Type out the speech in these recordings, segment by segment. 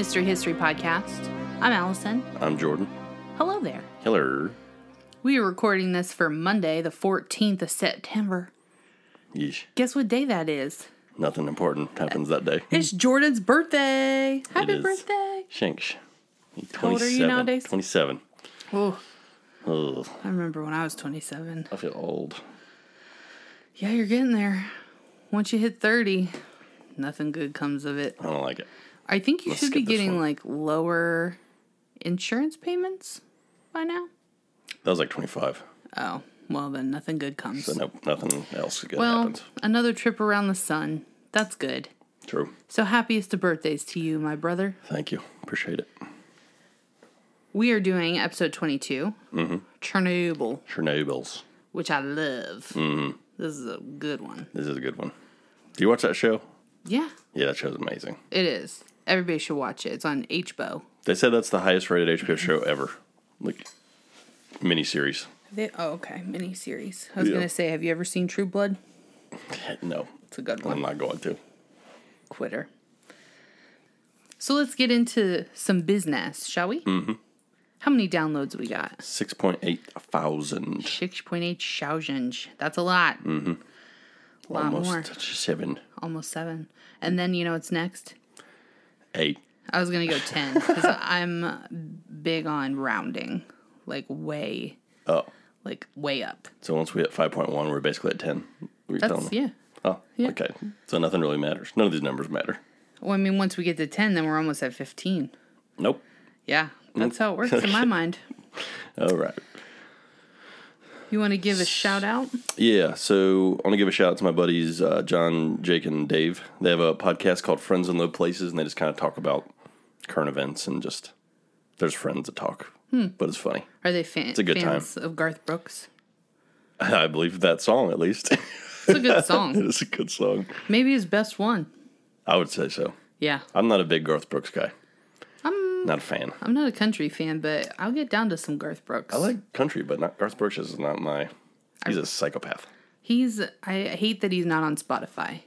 Mystery History Podcast. I'm Allison. I'm Jordan. Hello there. Hello. We are recording this for Monday, the 14th of September. Yeesh. Guess what day that is? Nothing important happens that day. It's Jordan's birthday. Happy birthday. Shanks. How old are you nowadays? 27. Oh, Ugh, I remember when I was 27. I feel old. Yeah, you're getting there. Once you hit 30, nothing good comes of it. I don't like it. I think you Let's should be getting one. like lower insurance payments by now. That was like 25. Oh, well, then nothing good comes. So no, nothing else good well, happens. another trip around the sun. That's good. True. So happiest of birthdays to you, my brother. Thank you. Appreciate it. We are doing episode 22, Mm-hmm. Chernobyl, Chernobyls. which I love. Mm-hmm. This is a good one. This is a good one. Do you watch that show? Yeah, Yeah, that show's amazing. it is. Everybody should watch it. It's on HBO. They said that's the highest rated HBO show ever. Like, miniseries. They, oh, okay. Mini series. I was Yeah. going to say, have you ever seen True Blood? No, It's a good one. I'm not going to. quitter. So let's get into some business, shall we? Mm-hmm. How many downloads we got? 6.8 thousand. 6.8 thousand. That's a lot. Mm-hmm. A lot Almost more. seven. Almost seven. And then you know what's next? Eight. I was going to go 10 because I'm big on rounding. Like way, Oh. like way up. So once we hit 5.1, we're basically at 10. Were telling That's, yeah. Oh, Yeah. okay. So nothing really matters. None of these numbers matter. Well, I mean, once we get to 10, then we're almost at 15. Nope. Yeah, that's how it works in my mind. All right. You want to give a shout out? Yeah, so I want to give a shout out to my buddies, uh, John, Jake, and Dave. They have a podcast called Friends in Low Places, and they just kind of talk about current events and just there's friends that talk, but it's funny. Are they fan- a good fans of Garth Brooks? I believe that song at least. It's a good song. it is a good song. Maybe his best one. I would say so. Yeah. I'm not a big Garth Brooks guy. Not a fan. I'm not a country fan, but I'll get down to some Garth Brooks. I like country, but not Garth Brooks is not my. He's a psychopath. He's I hate that he's not on Spotify.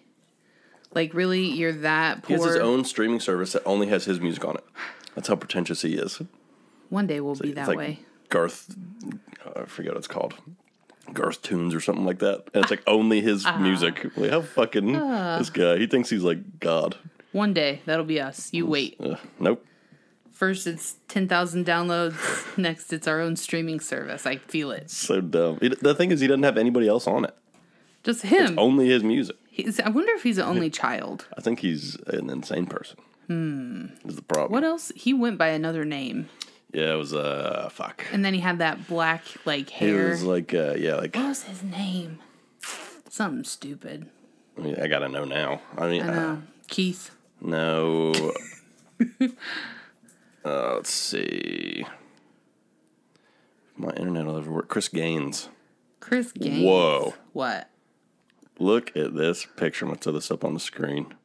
Like really, you're that poor. He has his own streaming service that only has his music on it. That's how pretentious he is. One day we'll be that like way. Garth, uh, I forget what it's called. Garth Tunes or something like that. And it's like only his Ah. music. Like, how fucking this guy? He thinks he's like God. One day that'll be us. You wait. Uh, nope. First it's ten thousand downloads. Next it's our own streaming service. I feel it. So dumb. He, the thing is, he doesn't have anybody else on it. Just him. Only his music. He's, I wonder if he's the only child. I think he's an insane person. Hmm. Is the problem? What else? He went by another name, Yeah, it was uh fuck. and then he had that black like He hair. was like uh yeah like what was his name? Something stupid. I mean I gotta know now. I mean I uh. Keith. No. uh, let's see. My internet will ever work. Chris Gaines. Chris Gaines. Whoa. What? Look at this picture. I'm going to throw this up on the screen.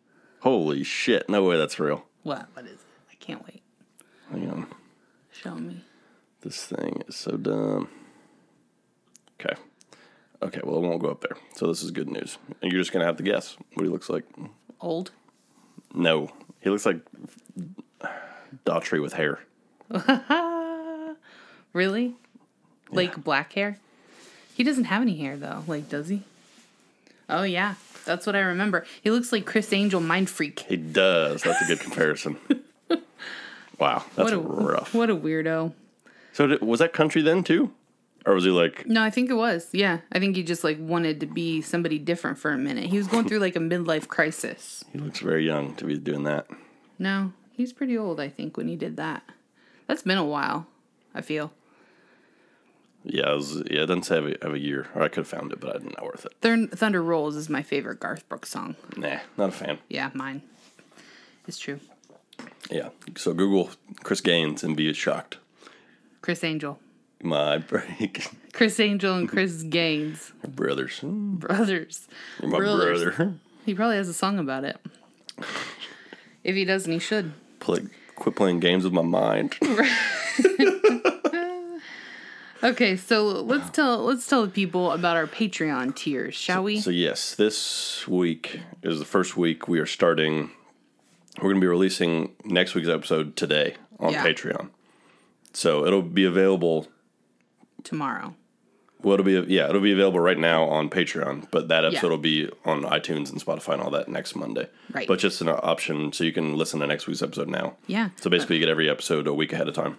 Holy shit. No way that's real. What? What is it? I can't wait. Hang on. Show me. This thing is so dumb. Okay. Okay, well, it won't go up there. So this is good news. And you're just going to have to guess what he looks like. Old. No. He looks like Daughtry with hair. Really? Like black hair? He doesn't have any hair though. Like, does he? Oh yeah, that's what I remember. He looks like Criss Angel, mind freak. He does. That's a good comparison. wow, that's What a rough. what a weirdo. So did, was that country then too, or was he like? No, I think it was. Yeah, I think he just like wanted to be somebody different for a minute. He was going through like a midlife crisis. He looks very young to be doing that. No, he's pretty old. I think when he did that. That's been a while. I feel. Yeah, it was, yeah. It doesn't say I have a, have a year, or I could have found it, but I'm not worth it. Thun- Thunder Rolls is my favorite Garth Brooks song. Nah, not a fan. Yeah, mine. It's true. Yeah. So Google Chris Gaines and be shocked. Criss Angel. My break, Criss Angel and Chris Gaines. brothers. Brothers. You're my Brothers. brother. He probably has a song about it. If he doesn't, he should. Play, quit playing games with my mind. Okay, so let's tell let's tell the people about our Patreon tiers, shall we? So yes, this week is the first week we are starting we're going to be releasing next week's episode today on Yeah. Patreon. So it'll be available. Tomorrow. Well, it'll be yeah, it'll be available right now on Patreon, but that episode Yeah. will be on iTunes and Spotify and all that next Monday. Right. But just an option so you can listen to next week's episode now. Yeah. So basically, you get every episode a week ahead of time.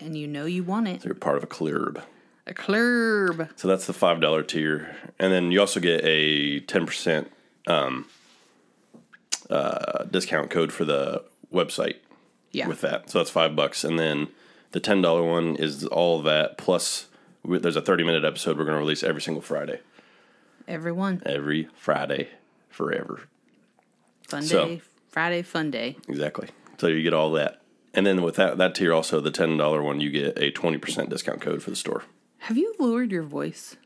And you know you want it. So you're part of a club. A club. So that's the five dollar tier, and then you also get a ten percent um, uh, discount code for the website Yeah. with that. So that's five bucks, and then the ten dollar one is all that plus. We- There's a 30 minute episode we're going to release every single Friday. Everyone. Every Friday forever. Fun So- day. Friday fun day. Exactly. So you get all that. And then with that that tier also the $10 one you get a 20% discount code for the store. Have you lowered your voice?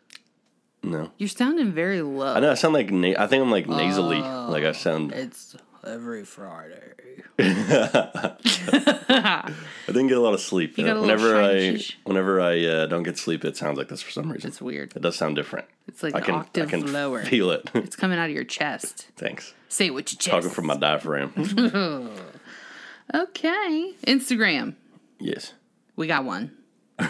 No. You're sounding very low. I know I sound like na- I think I'm like nasally. like I sound It's every Friday. I didn't get a lot of sleep. You got a little whenever I whenever I uh, don't get sleep, it sounds like this for some reason. It's weird. It does sound different. It's like I an can octave I can lower. feel it. It's coming out of your chest. Thanks. Say what you chest. Talking from my diaphragm. Okay. Instagram. yes, We got one.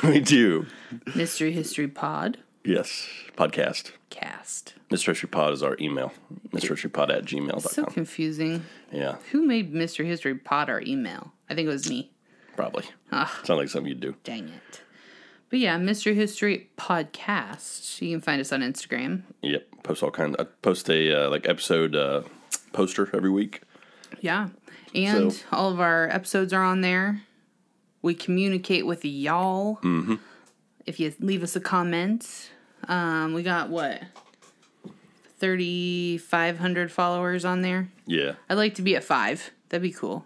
we do. Mystery History Pod Yes, podcast. cast. Mystery History Pod is our email. Mystery History Pod at So gmail.com. confusing. yeah, Who made Mystery History Pod our email? I think it was me. probably. Ah. Sounds like something you'd do. Dang it. But yeah, Mystery History Podcast. You can find us on Instagram. Yep. Post all kinds. I post a uh, like episode uh, poster every week. Yeah. And So- all of our episodes are on there. We communicate with y'all. Mm-hmm. If you leave us a comment, um, we got what? 3,500 followers on there. Yeah. I'd like to be at five. That'd be cool.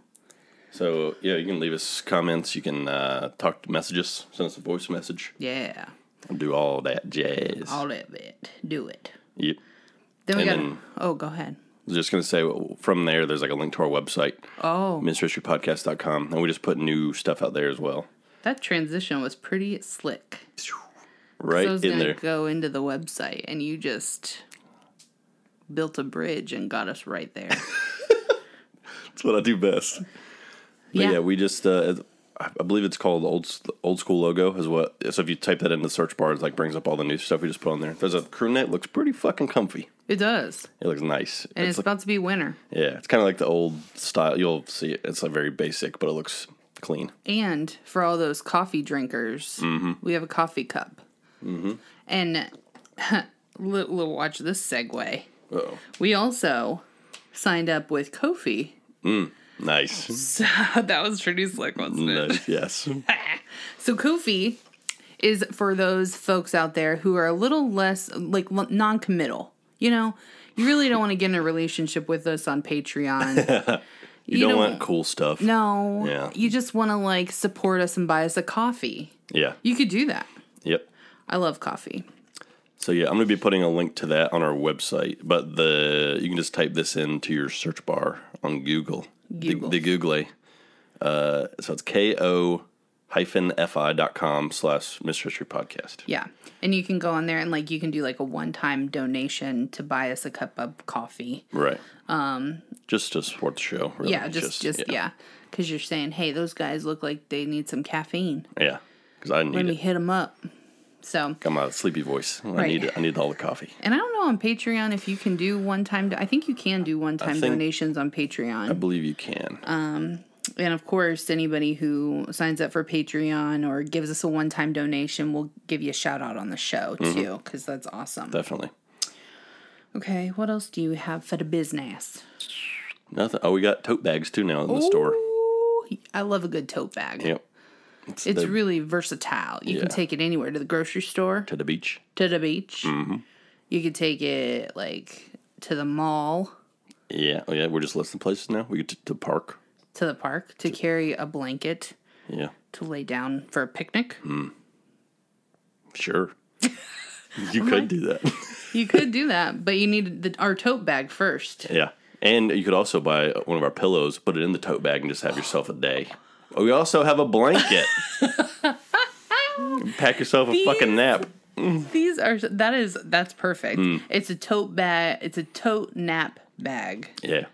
So yeah, you can leave us comments. You can uh, talk, to messages, send us a voice message, Yeah. do all that jazz. All of it. Do it. Yep. Then we And got. then- oh, go ahead. I was just gonna say from there, there's like a link to our website, Oh, mysteryhistorypodcast.com, and we just put new stuff out there as well. That transition was pretty slick. Right I was in gonna there. go into the website, and you just built a bridge and got us right there. That's what I do best. But yeah, Yeah. we just uh, I believe it's called old old school logo is what. So if you type that in the search bar, it like brings up all the new stuff we just put on there. There's a crew net looks pretty fucking comfy. it does, It looks nice. and it's, like, about to be winter. yeah, it's kind of like the old style. You'll see it. It's like very basic, but it looks clean. And for all those coffee drinkers, Mm-hmm. we have a coffee cup. Mm-hmm. And li- li- watch this segue. Oh, We also signed up with Ko-fi. nice. that was pretty slick, wasn't it? nice. Yes. So Ko-fi is for those folks out there who are a little less like non-committal. You know, you really don't want to get in a relationship with us on Patreon. You, don't, want cool stuff. No. Yeah. You just want to like support us and buy us a coffee. Yeah. You could do that. Yep. I love coffee. So yeah, I'm gonna be putting a link to that on our website, but the you can just type this into your search bar on Google. Google. The, the Google. Uh, so it's K O hyphen fi dot com slash Mystery Podcast. Yeah. And you can go on there and like you can do like a one-time donation to buy us a cup of coffee. Right. Um. Just to support the show. Really. Yeah, just just, yeah. Cuz you're saying, "Hey, those guys look like they need some caffeine. Yeah. Because I need Let me it. hit them up." So, Got my sleepy voice. I Right. need. I need all the coffee. And I don't know on Patreon if you can do one time. I think you can do one time donations on Patreon. I believe you can. And of course, anybody who signs up for Patreon or gives us a one time donation, we'll give you a shout out on the show Mm-hmm. too, because that's awesome. Definitely. Okay, what else do you have for the business? Nothing. Oh, we got tote bags too now in the store. I love a good tote bag. Yep. It's, It's the- really versatile. You can take it anywhere to the grocery store, to the beach. to the beach. Mm-hmm. You could take it like to the mall, Yeah. Oh yeah. We're just listing places now. We get to the park. To the park, to carry a blanket, Yeah. to lay down for a picnic. Sure. you could do that. You could do that, but you need the, our tote bag first. yeah. And you could also buy one of our pillows, put it in the tote bag, and just have yourself a day. We also have a blanket. Pack yourself a fucking nap. These are that is that's perfect. Mm. It's a tote bag. It's a tote nap bag. Yeah.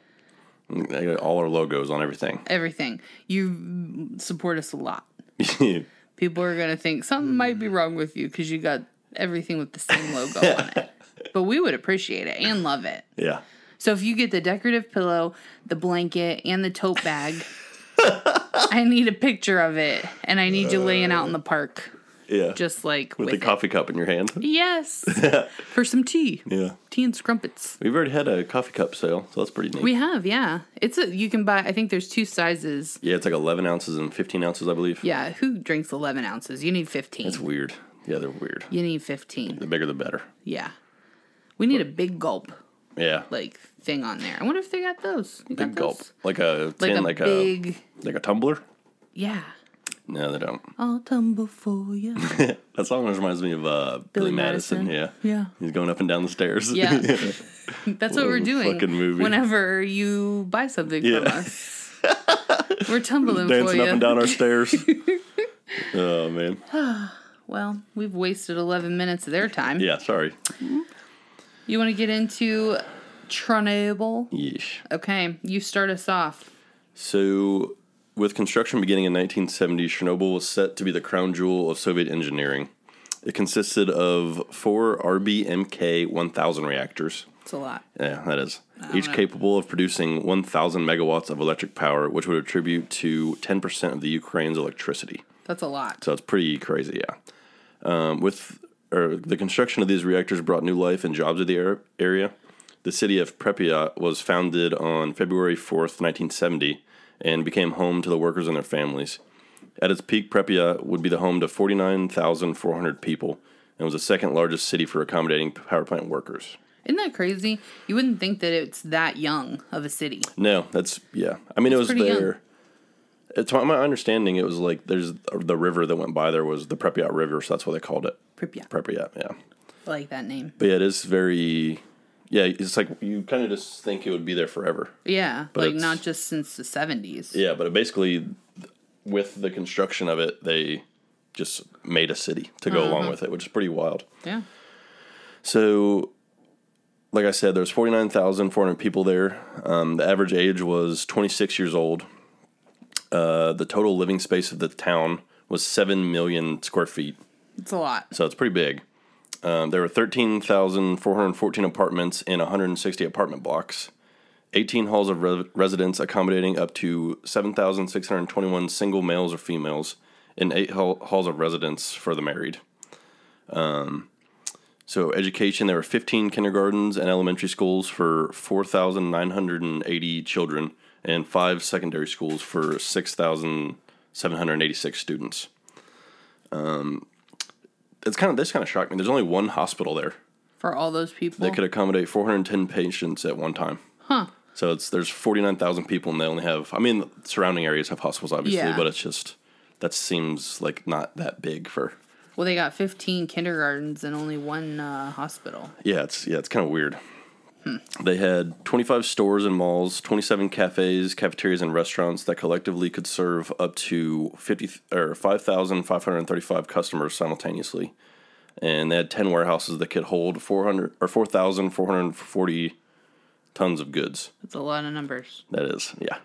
All our logos on everything. Everything. You support us a lot. People are gonna think something might be wrong with you because you got everything with the same logo on it. But we would appreciate it and love it. yeah. So if you get the decorative pillow, the blanket, and the tote bag, I need a picture of it, and I need you laying out in the park, Yeah. just like with with, the it. coffee cup in your hand. Yes, for some tea, Yeah. tea and scrumpets. We've already had a coffee cup sale, so that's pretty neat. We have, yeah. It's a you can buy. I think there's two sizes. yeah, it's like 11 ounces and 15 ounces, I believe. Yeah, who drinks 11 ounces? You need 15. It's weird. Yeah, they're weird. you need 15. The bigger, the better. Yeah, we need a big gulp Yeah. like thing on there. I wonder if they got those. You got big gulp. those? Like a Like tin, a like big. a like a tumbler. Yeah. No, they don't. I'll tumble for you. That song reminds me of uh, Billy, Madison. Madison. Yeah. Yeah. He's going up and down the stairs. Yeah. That's what we're doing. fucking movie. Whenever you buy something from us, we're tumbling for Dancing you. up and down our stairs. oh man. Well, we've wasted 11 minutes of their time. Yeah. Sorry. You want to get into Chernobyl? Yeesh. Okay, you start us off. So, with construction beginning in 1970, Chernobyl was set to be the crown jewel of Soviet engineering. It consisted of four RBMK 1000 reactors. It's a lot. Yeah, that is. Each know. capable of producing 1,000 megawatts of electric power, which would attribute to 10% of the Ukraine's electricity. That's a lot. So it's pretty crazy, yeah. Um, with or the construction of these reactors brought new life and jobs to the area. The city of Pripyat was founded on February 4th, 1970, and became home to the workers and their families. At its peak, Pripyat would be the home to 49,400 people and was the second largest city for accommodating power plant workers. Isn't that crazy? You wouldn't think that it's that young of a city. No, that's yeah. I mean, it was pretty young. there. It's my, my understanding. It was like there's the river that went by there was the Pripyat River, so that's what they called it. Pripyat. Pripyat, yeah. I like that name. But yeah, it is very. Yeah, it's like you kind of just think it would be there forever. Yeah, like not just since the 70s. Yeah, but basically, with the construction of it, they just made a city to go along with it, which is pretty wild. Yeah. So, like I said, there's 49,400 people there. Um, the average age was 26 years old. Uh, the total living space of the town was 7 million square feet. It's a lot. So it's pretty big. Um, there were 13,414 apartments in 160 apartment blocks, 18 halls of re- residence accommodating up to 7,621 single males or females, and eight hall- halls of residence for the married. Um, so education, there were 15 kindergartens and elementary schools for 4,980 children, and five secondary schools for 6,786 students it's kind of this kind of shocked me. There's only one hospital there For all those people. that could accommodate 410 patients at one time. huh. So it's there's 49,000 people and they only have. I mean, surrounding areas have hospitals obviously, Yeah. but it's just that seems like not that big for. Well, they got 15 kindergartens and only one uh, hospital. Yeah, it's yeah, it's kind of weird. They had 25 stores and malls, 27 cafes, cafeterias, and restaurants that collectively could serve up to 50 or 5,535 customers simultaneously. And they had 10 warehouses that could hold 400 or 4,440 tons of goods. That's a lot of numbers. That is, yeah.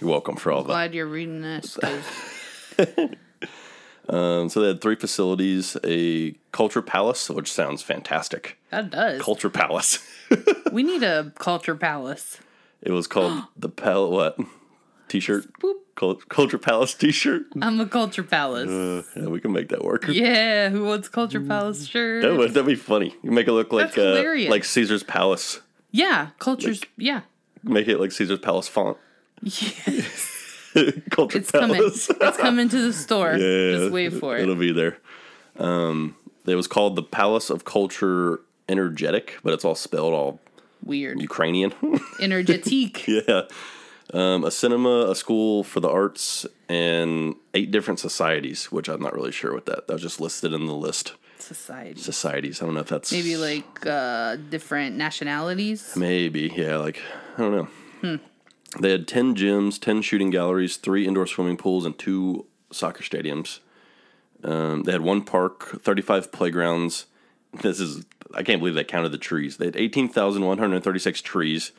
You're welcome for all that. Glad you're reading this. Um, so they had three facilities: a culture palace, which sounds fantastic. that does. Culture palace. we need a culture palace. it was called the pal what t-shirt. Boop. Culture Palace T-shirt. I'm a culture palace. Uh, yeah, we can make that work. yeah, who wants culture palace shirt? That would that'd be funny. You make it look like uh, like Caesar's Palace. Yeah, cultures. yeah. Make it like Caesar's Palace font. Yes. Culture It's coming. It's coming to the store. Yeah, Just wait for it. It'll be there. Um, it was called the Palace of Culture Energetic, but it's all spelled all Weird. Ukrainian. Energetique. yeah. Um, a cinema, a school for the arts, and eight different societies, which I'm not really sure what that. That was just listed in the list. Society. Societies. I don't know if that's Maybe like uh, different nationalities. Maybe, yeah, like I don't know. They had ten gyms, ten shooting galleries, three indoor swimming pools, and two soccer stadiums. Um, they had one park, thirty-five playgrounds. This is I can't believe they counted the trees. They had eighteen thousand one hundred thirty-six trees,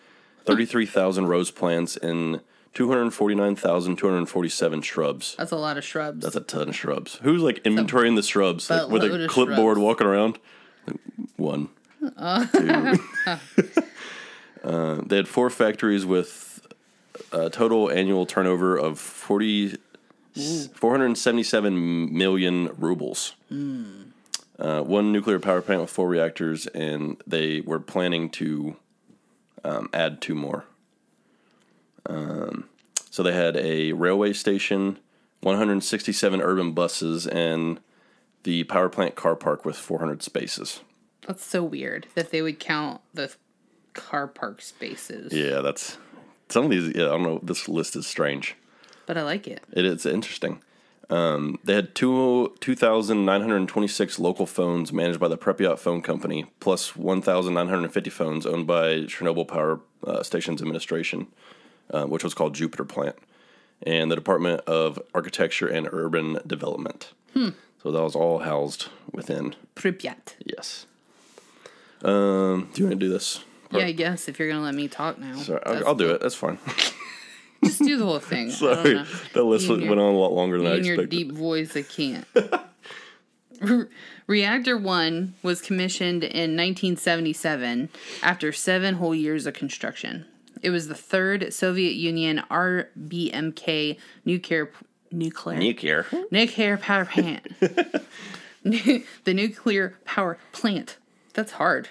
33,000 rose plants, and 249,247 shrubs. That's a lot of shrubs. That's a ton of shrubs. Who's like inventorying the shrubs like, with a clipboard shrubs. walking around? One, two. uh, they had four factories with a total annual turnover of 40, 477 million rubles. Uh, one nuclear power plant with four reactors, and they were planning to um, add two more. Um, so they had a railway station, 167 urban buses, and the power plant car park with 400 spaces. That's so weird that they would count the car park spaces. Yeah, that's some of these. Yeah, I don't know. This list is strange. But I like it. It is interesting. Um, they had two, 2,926 local phones managed by the Pripyat Phone Company, plus 1,950 phones owned by Chernobyl Power uh, Stations Administration, uh, which was called Jupiter Plant, and the Department of Architecture and Urban Development. So that was all housed within. Pripyat. Yes. Um, do you want to do this? Yeah, I guess if you're gonna let me talk now. Sorry, I'll, I'll do it. That's fine. Just do the whole thing. Sorry, that list You went your- on a lot longer than I In your expected. deep voice, I can't. Reactor 1 was commissioned in 1977 after seven whole years of construction. It was the third Soviet Union RBMK nuclear nuclear Nuclear. nuclear power plant. the nuclear power plant. That's hard.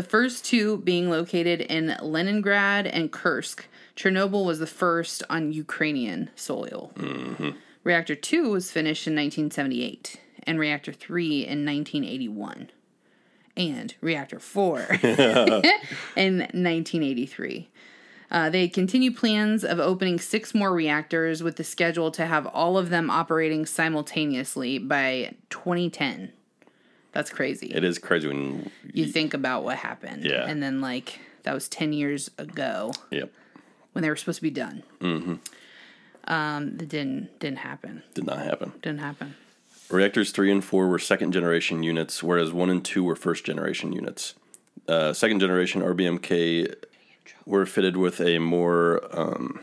The first two being located in Leningrad and Kursk. Chernobyl was the first on Ukrainian soil. Reactor 2 was finished in 1978, and Reactor 3 in 1981, and Reactor 4 in 1983. Uh, they continue plans of opening six more reactors with the schedule to have all of them operating simultaneously by 2010. That's crazy. It is crazy when. you think about what happened. Yeah. And then, like, that was 10 years ago Yep. when they were supposed to be done. Mm-hmm. Um, that didn't didn't happen. Did not happen. Didn't happen. Reactors 3 and 4 were second generation units, whereas 1 and 2 were first generation units. Uh, second generation RBMK were fitted with a more um,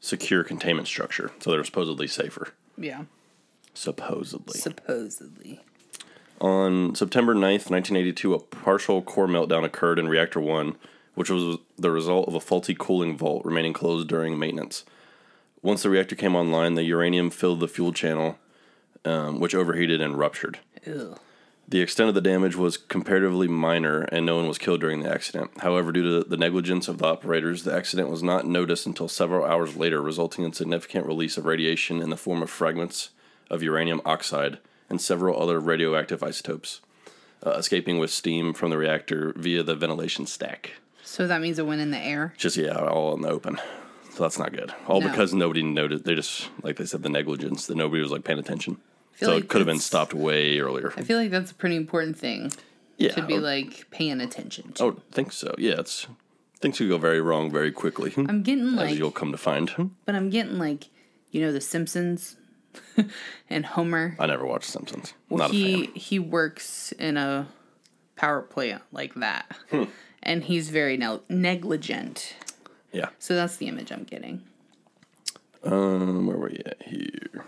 secure containment structure, so they're supposedly safer. Yeah. Supposedly. Supposedly. On September 9th, 1982, a partial core meltdown occurred in Reactor 1, which was the result of a faulty cooling vault remaining closed during maintenance. Once the reactor came online, the uranium filled the fuel channel, um, which overheated and ruptured. Ew. The extent of the damage was comparatively minor, and no one was killed during the accident. However, due to the negligence of the operators, the accident was not noticed until several hours later, resulting in significant release of radiation in the form of fragments of uranium oxide and several other radioactive isotopes, uh, escaping with steam from the reactor via the ventilation stack. So that means it went in the air. Just, yeah, all in the open. So that's not good. All No. because nobody noted. They just, like they said, the negligence, that nobody was like paying attention. So like it could have been stopped way earlier. I feel like that's a pretty important thing Yeah. to be I like paying attention to. I would think so. Yeah, it's things could go very wrong very quickly. I'm getting as like, you'll come to find. but I'm getting like, you know, The Simpsons and Homer. I never watched Simpsons. Well, Not he he works in a power plant like that, Hmm. and he's very ne- negligent. Yeah. So that's the image I'm getting. Um, where were you at here?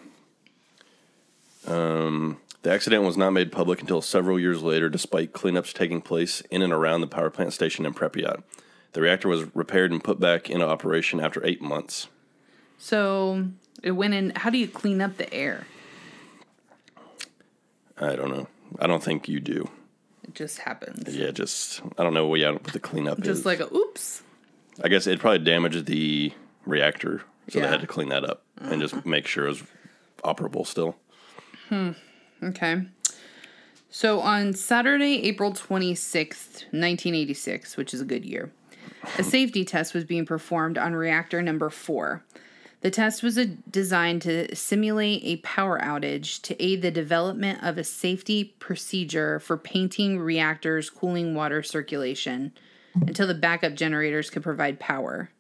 Um, the accident was not made public until several years later, despite cleanups taking place in and around the power plant station in Pripyat. The reactor was repaired and put back into operation after eight months. So it went in. How do you clean up the air? I don't know. I don't think you do. It just happens. Yeah, just I don't know what, yeah, what the cleanup Just is. like a oops. I guess it probably damaged the reactor, so they had to clean that up and just make sure it was operable still. Hmm. Okay. So on Saturday, April 26th, 1986, which is a good year, a safety test was being performed on reactor number four. The test was designed to simulate a power outage to aid the development of a safety procedure for painting reactors' cooling water circulation until the backup generators could provide power.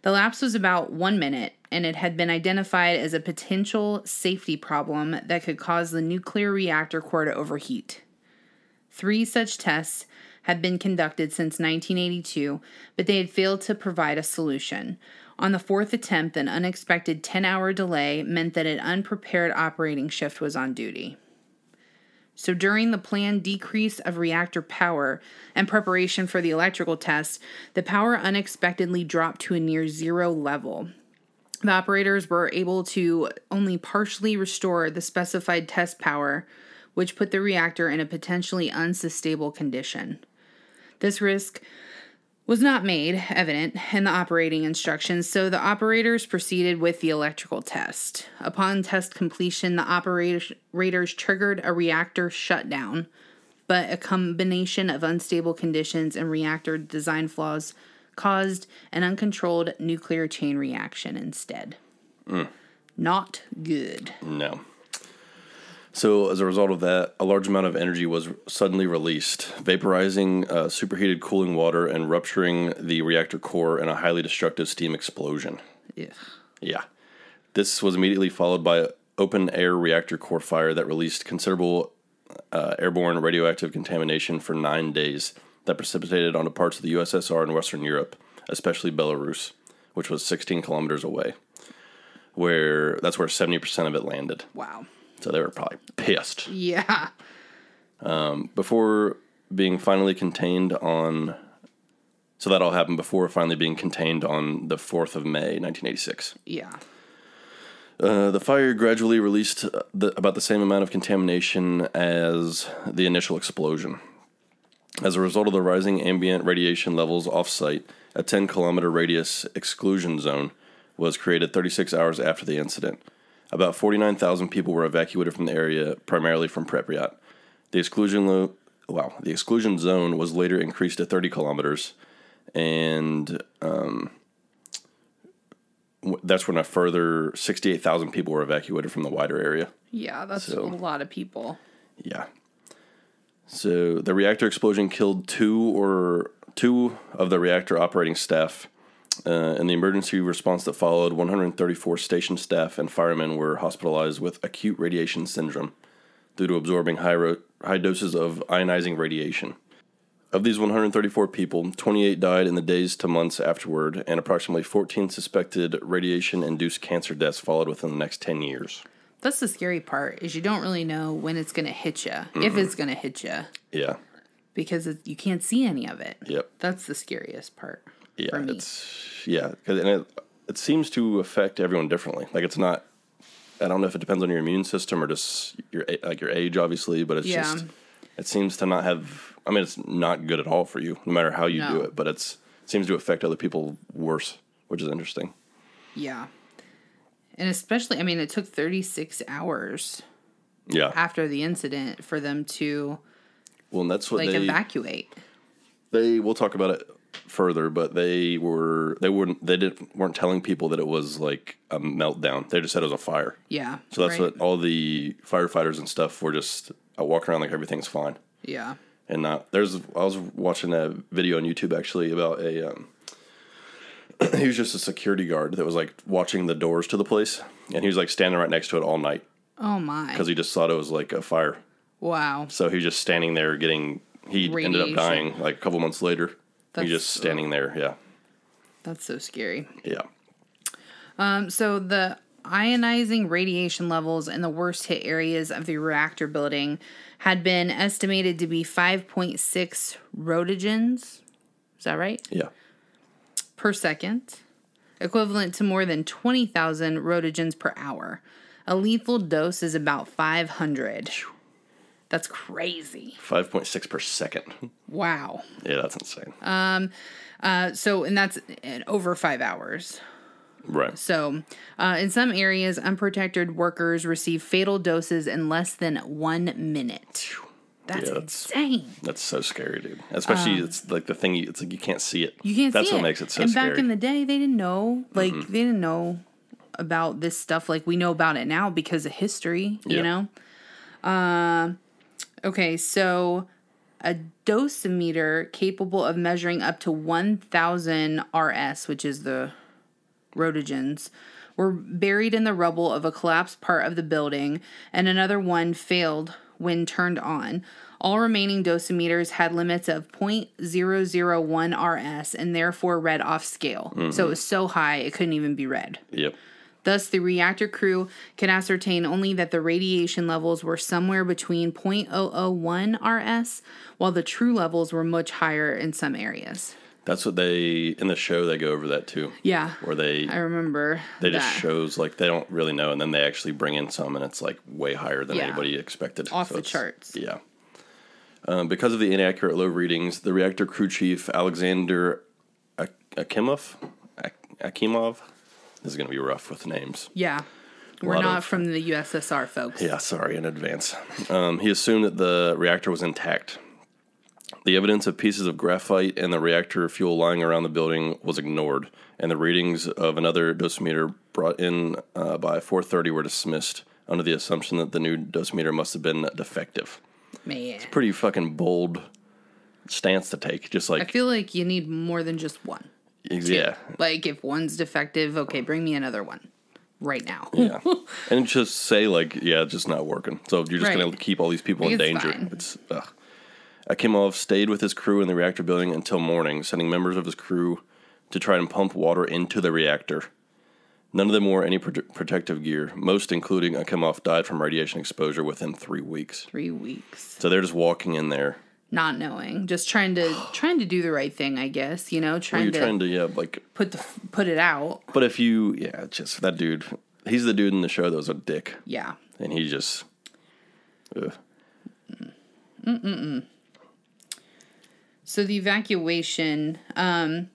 The lapse was about one minute, and it had been identified as a potential safety problem that could cause the nuclear reactor core to overheat. Three such tests had been conducted since 1982, but they had failed to provide a solution. On the fourth attempt, an unexpected 10 hour delay meant that an unprepared operating shift was on duty. So, during the planned decrease of reactor power and preparation for the electrical test, the power unexpectedly dropped to a near zero level. The operators were able to only partially restore the specified test power, which put the reactor in a potentially unsustainable condition. This risk was not made evident in the operating instructions, so the operators proceeded with the electrical test. Upon test completion, the operators triggered a reactor shutdown, but a combination of unstable conditions and reactor design flaws caused an uncontrolled nuclear chain reaction instead. Hmm. Not good. No. So, as a result of that, a large amount of energy was suddenly released, vaporizing uh, superheated cooling water and rupturing the reactor core in a highly destructive steam explosion. Ugh. Yeah. This was immediately followed by open air reactor core fire that released considerable uh, airborne radioactive contamination for nine days that precipitated onto parts of the USSR and Western Europe, especially Belarus, which was 16 kilometers away, where that's where 70% of it landed. Wow. So they were probably pissed. Yeah. Before being finally contained on. So that all happened before finally being contained on the 4th of May, 1986. Yeah. Uh, the fire gradually released uh, the, about the same amount of contamination as the initial explosion. As a result of the rising ambient radiation levels offsite, a 10 kilometer radius exclusion zone was created 36 hours after the incident. About 49,000 people were evacuated from the area, primarily from Pripyat. The exclusion lo- wow, the exclusion zone was later increased to 30 kilometers, and um, w- that's when a further 68,000 people were evacuated from the wider area. Yeah, that's So- a lot of people. Yeah. So the reactor explosion killed two or two of the reactor operating staff. Uh, in the emergency response that followed, 134 station staff and firemen were hospitalized with acute radiation syndrome due to absorbing high, ro- high doses of ionizing radiation. Of these 134 people, 28 died in the days to months afterward, and approximately 14 suspected radiation induced cancer deaths followed within the next 10 years. That's the scary part is you don't really know when it's going to hit you, if it's going to hit you, Yeah. because it, you can't see any of it. Yep. That's the scariest part Yeah, it's yeah, and it, it seems to affect everyone differently. Like it's not. I don't know if it depends on your immune system or just your like your age, obviously, but it's Yeah. just it seems to not have. I mean, it's not good at all for you, no matter how you do it. But it's it seems to affect other people worse, which is interesting. Yeah. And especially, I mean, it took 36 hours Yeah, after the incident for them to well, and that's what like they evacuate. they. We'll talk about it further, but they were they weren't they didn't weren't telling people that it was like a meltdown. They just said it was a fire. Yeah. So that's right. what all the firefighters and stuff were just uh, walking around like everything's fine. Yeah. And not there's I was watching a video on YouTube actually about a um, he was just a security guard that was like watching the doors to the place and he was like standing right next to it all night Oh my. because he just thought it was like a fire. Wow. So he was just standing there getting he ended up dying like a couple months later. That's- he just standing there, yeah. That's so scary. Yeah. Um, so the ionizing radiation levels in the worst hit areas of the reactor building had been estimated to be 5.6 rotogens. Is that right? Yeah. Per second, equivalent to more than 20,000 rotogens per hour. A lethal dose is about 500. That's crazy. 5.6 per second. Wow. Yeah, that's insane. Um, Uh, so, and that's in over five hours. right. So, uh, in some areas, unprotected workers receive fatal doses in less than one minute. That's Yeah, that's- insane. That's so scary, dude. Especially it's like the thing you, it's like you can't see it. Um, You can't That's what it. makes it so and scary. back in the day, they didn't know. Like they didn't know about this stuff like we know about it now because of history. You Yeah. know. Uh, okay, so a dosimeter capable of measuring up to 1,000 RS, which is the rotogens, were buried in the rubble of a collapsed part of the building, and another one failed when turned on. All remaining dosimeters had limits of 0.001 rs and therefore read off scale. So it mm-hmm. was so high it couldn't even be read. Yep. Thus, the reactor crew could ascertain only that the radiation levels were somewhere between 0.001 rs, while the true levels were much higher in some areas. That's what they in the show they go over that too. Yeah, Where they I remember. they just that. shows like they don't really know and then they actually bring in some and it's like way higher than Yeah. anybody expected. Off the charts. Yeah. Um, because of the inaccurate low readings, the reactor crew chief Alexander Ak- Akimov, Ak- Akimov, this is going to be rough with names. Yeah. We're not of- from the USSR, folks. Yeah, sorry in advance. Um, he assumed that the reactor was intact. The evidence of pieces of graphite and the reactor fuel lying around the building was ignored, and the readings of another dosimeter brought in uh, by 4:30 were dismissed under the assumption that the new dosimeter must have been defective. Man. It's pretty fucking bold stance to take. Just like I feel like you need more than just one. Yeah, Like, if one's defective, okay, bring me another one right now. yeah, and just say like yeah, it's just not working. So you're just gonna keep all these people in Like, danger. fine. It's ugh. Akimov stayed with his crew in the reactor building until morning, sending members of his crew to try and pump water into the reactor. None of them wore any prote- protective gear. Most, including Akimov, died from radiation exposure within three weeks. Three weeks. So they're just walking in there. Not knowing. Just trying to trying to do the right thing, I guess. You know, Well, trying you're to trying to yeah, like. put the put it out. But if you yeah, just that dude. He's the dude in the show that was a dick, Yeah. and he just. Ugh. So the evacuation, um,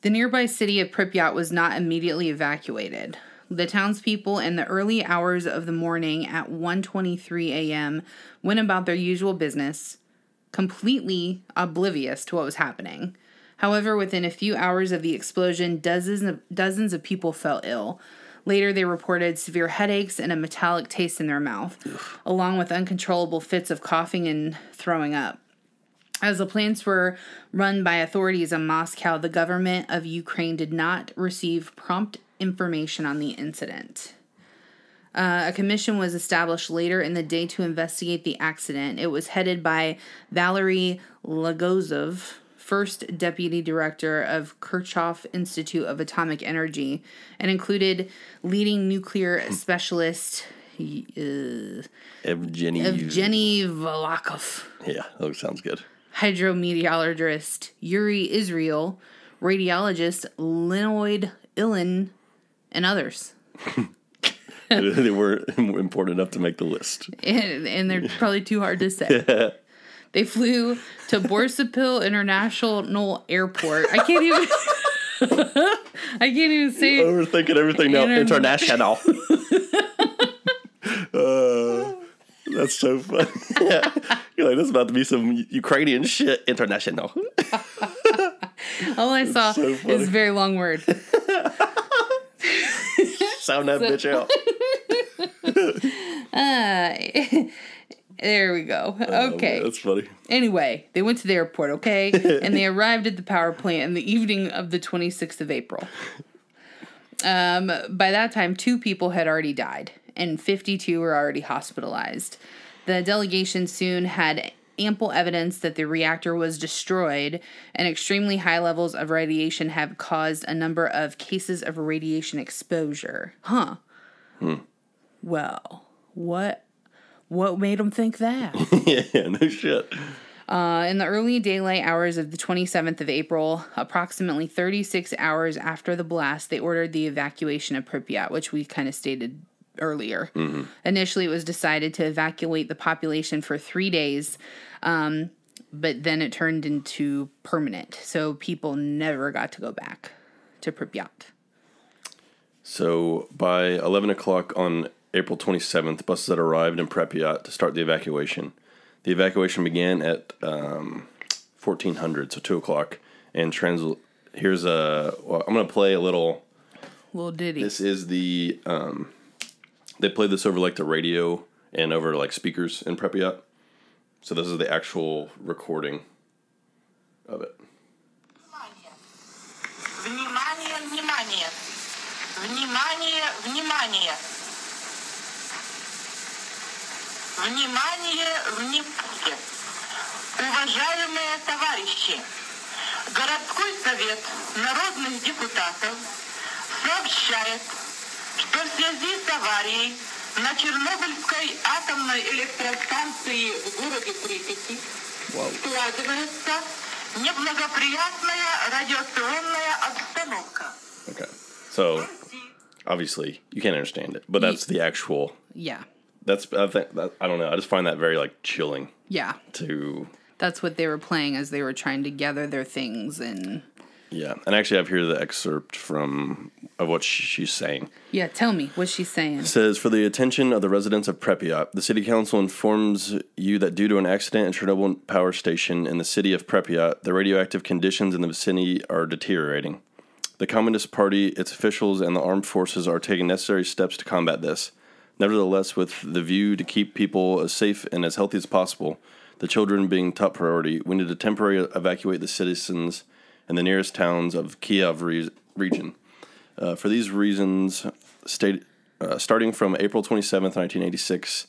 the nearby city of Pripyat was not immediately evacuated. The townspeople in the early hours of the morning at 1:23 a.m. went about their usual business, completely oblivious to what was happening. However, within a few hours of the explosion, dozens of dozens of people fell ill. Later, they reported severe headaches and a metallic taste in their mouth, along with uncontrollable fits of coughing and throwing up. As the plants were run by authorities in Moscow, the government of Ukraine did not receive prompt information on the incident. Uh, a commission was established later in the day to investigate the accident. It was headed by Valery Legasov, first deputy director of Kurchatov Institute of Atomic Energy, and included leading nuclear specialist uh, Evgeny. Evgeny Velikhov Yeah, that sounds good. hydrometeorologist Yuri Izrael, radiologist Linoid Ilin, and others. they weren't important enough to make the list. And, and they're probably too hard to say. They flew to Boryspil International Airport. I can't even. I can't even say. Overthinking everything now. Inter- International. uh, that's so funny. yeah. You're like, this is about to be some Ukrainian shit. International. All I saw so is a very long word. Sound that bitch out. There we go. Oh, Okay. man, that's funny. Anyway, they went to the airport, okay? and they arrived at the power plant in the evening of the 26th of April. Um, by that time, two people had already died, and 52 were already hospitalized. The delegation soon had ample evidence that the reactor was destroyed, and extremely high levels of radiation have caused a number of cases of radiation exposure. Huh. Well, what what made them think that? yeah, no shit. Uh, in the early daylight hours of the 27th of April, approximately 36 hours after the blast, they ordered the evacuation of Pripyat, which we kind of stated earlier. Initially, it was decided to evacuate the population for three days, um, but then it turned into permanent. So people never got to go back to Pripyat. So by 11 o'clock on April 27th, buses had arrived in Pripyat to start the evacuation. The evacuation began at um, 1400, so 2 o'clock. And trans- here's a. Well, I'm going to play a little. Little ditty. This is the. Um, they played this over like the radio and over like speakers in Pripyat. So this is the actual recording of it. Внимание, внимание. Внимание, внимание. Внимание, внимание. Уважаемые товарищи, городской совет народных депутатов сообщает, что в связи с аварией на Чернобыльской атомной электростанции в городе Припяти складывается неблагоприятная радиационная обстановка. Okay. So obviously you can't understand it, but that's the actual. Yeah. That's I think that, I don't know. I just find that very like chilling Yeah. to That's what they were playing as they were trying to gather their things and yeah. And actually, I have here the excerpt from of what she's saying. yeah, tell me what she's saying? says for the attention of the residents of Pripyat, the city council informs you that due to an accident at Chernobyl power station in the city of Pripyat, the radioactive conditions in the vicinity are deteriorating. The Communist Party, its officials, and the armed forces are taking necessary steps to combat this. Nevertheless, with the view to keep people as safe and as healthy as possible, the children being top priority, we need to temporarily evacuate the citizens in the nearest towns of Kiev re- region. Uh, for these reasons, state, uh, starting from April 27th, 1986,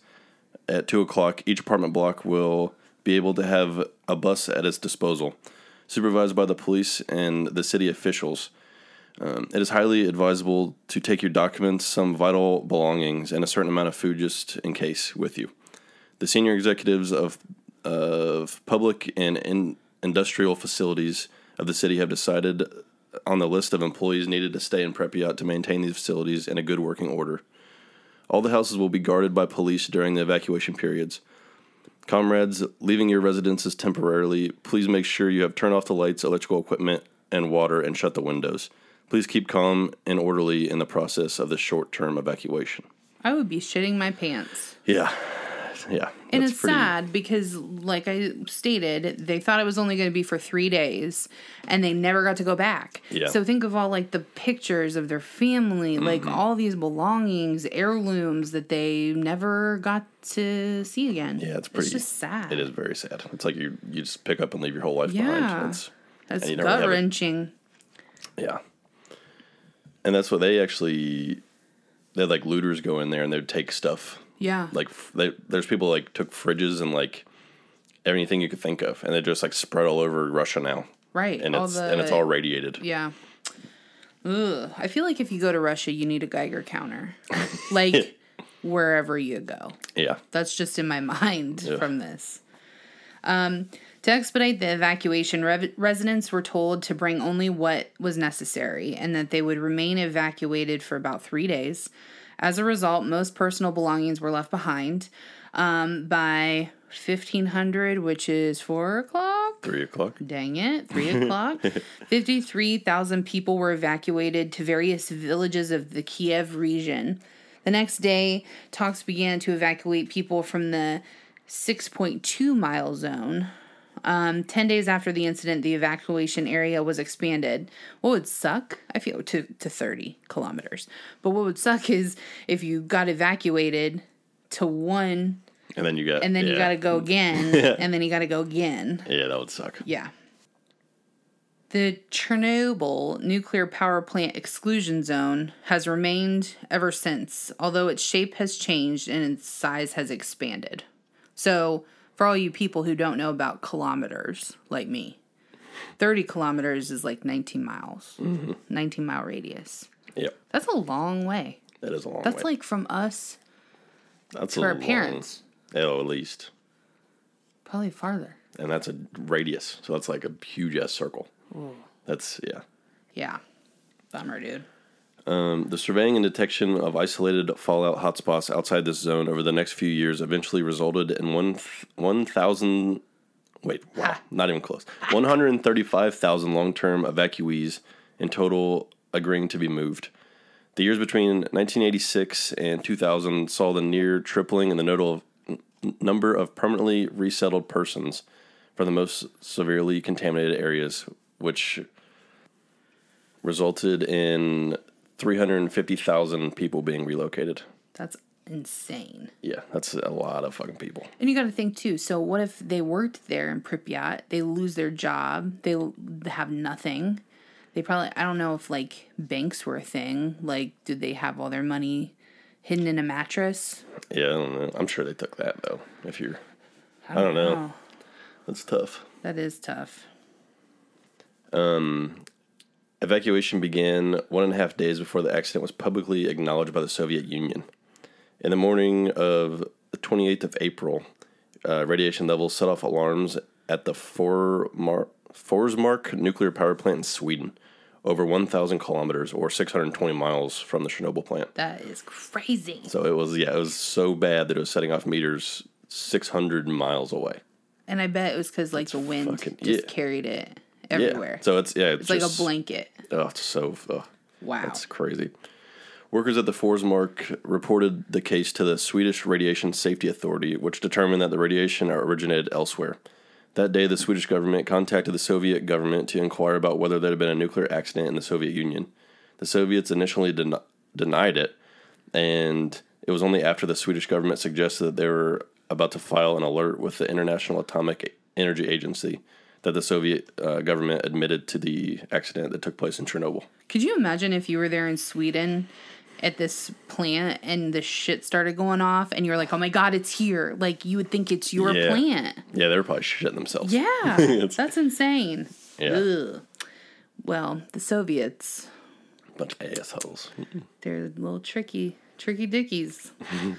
at 2 o'clock, each apartment block will be able to have a bus at its disposal, supervised by the police and the city officials. Um, it is highly advisable to take your documents, some vital belongings, and a certain amount of food just in case with you. The senior executives of, of public and in industrial facilities of the city have decided on the list of employees needed to stay in Pripyat to maintain these facilities in a good working order. All the houses will be guarded by police during the evacuation periods. Comrades leaving your residences temporarily, please make sure you have turned off the lights, electrical equipment, and water and shut the windows. Please keep calm and orderly in the process of the short term evacuation. I would be shitting my pants. Yeah. Yeah. And it's pretty- sad because, like I stated, they thought it was only going to be for three days, and they never got to go back. Yeah. So think of all like the pictures of their family, like Mm-hmm. all these belongings, heirlooms that they never got to see again. Yeah, it's pretty. It's just sad. It is very sad. It's like you you just pick up and leave your whole life Yeah. behind. It's, That's and you never have gut wrenching. yeah. And that's what they actually. They had like looters go in there and they'd take stuff. Yeah. Like they, there's people like took fridges and like anything you could think of, and they just like spread all over Russia now, right. and all it's the, and it's all radiated. Yeah. Ugh. I feel like if you go to Russia, you need a Geiger counter, like wherever you go. Yeah. That's just in my mind from this. Um, to expedite the evacuation, rev- residents were told to bring only what was necessary and that they would remain evacuated for about three days. As a result, most personal belongings were left behind. Um, by 1500, which is four o'clock, Three o'clock. Dang it, three o'clock. 53,000 people were evacuated to various villages of the Kiev region. The next day, talks began to evacuate people from the 6.2 mile zone. Um, 10 days after the incident, the evacuation area was expanded. What would suck, I feel, to, to 30 kilometers. But what would suck is if you got evacuated to one And then you got. and then you got to go again, and then you got to go again. Yeah, that would suck. Yeah. The Chernobyl nuclear power plant exclusion zone has remained ever since, although its shape has changed and its size has expanded. So, for all you people who don't know about kilometers, like me, 30 kilometers is like 19 miles, mm-hmm. 19 mile radius. Yep. That's a long way. That is a long That's way. like from us That's to our long- parents, Oh, at least. probably farther. And that's a radius. So that's like a huge ass circle. That's, yeah. Yeah. Bummer, dude. Um, the surveying and detection of isolated fallout hotspots outside this zone over the next few years eventually resulted in one th- 1,000. Wait, wow, not even close. 135,000 long term evacuees in total agreeing to be moved. The years between 1986 and 2000 saw the near tripling in the nodal n- number of permanently resettled persons from the most severely contaminated areas, which resulted in 350,000 people being relocated. That's insane. Yeah, that's a lot of fucking people. And you got to think too. So what if they worked there in Pripyat? They lose their job. They have nothing. They probably I don't know if like banks were a thing. Like did they have all their money hidden in a mattress? Yeah, I don't know. I'm sure they took that though. If you're I don't know. Oh, That's tough. that is tough. Um, Evacuation began one and a half days before the accident was publicly acknowledged by the Soviet Union. In the morning of the 28th of April, uh, radiation levels set off alarms at the Formar- Forsmark nuclear power plant in Sweden, over 1,000 kilometers or 620 miles from the Chernobyl plant. That is crazy. So it was, yeah, it was so bad that it was setting off meters 600 miles away. And I bet it was because like the wind fucking- just yeah. carried it Yeah. everywhere. So it's, yeah, it's, it's like a blanket. Oh, it's so, oh, Wow. That's crazy. Workers at the Forsmark reported the case to the Swedish Radiation Safety Authority, which determined that the radiation originated elsewhere. That day, the Swedish government contacted the Soviet government to inquire about whether there had been a nuclear accident in the Soviet Union. The Soviets initially den- denied it, and it was only after the Swedish government suggested that they were about to file an alert with the International Atomic Energy Agency that the Soviet uh, government admitted to the accident that took place in Chernobyl. Could you imagine if you were there in Sweden at this plant and the shit started going off and you're like, oh my God, it's here? Like, you would think it's your Yeah. plant. Yeah, they were probably shitting themselves. Yeah. That's insane. Yeah. Ugh. Well, the Soviets, Bunch of assholes. they're little tricky, tricky dickies.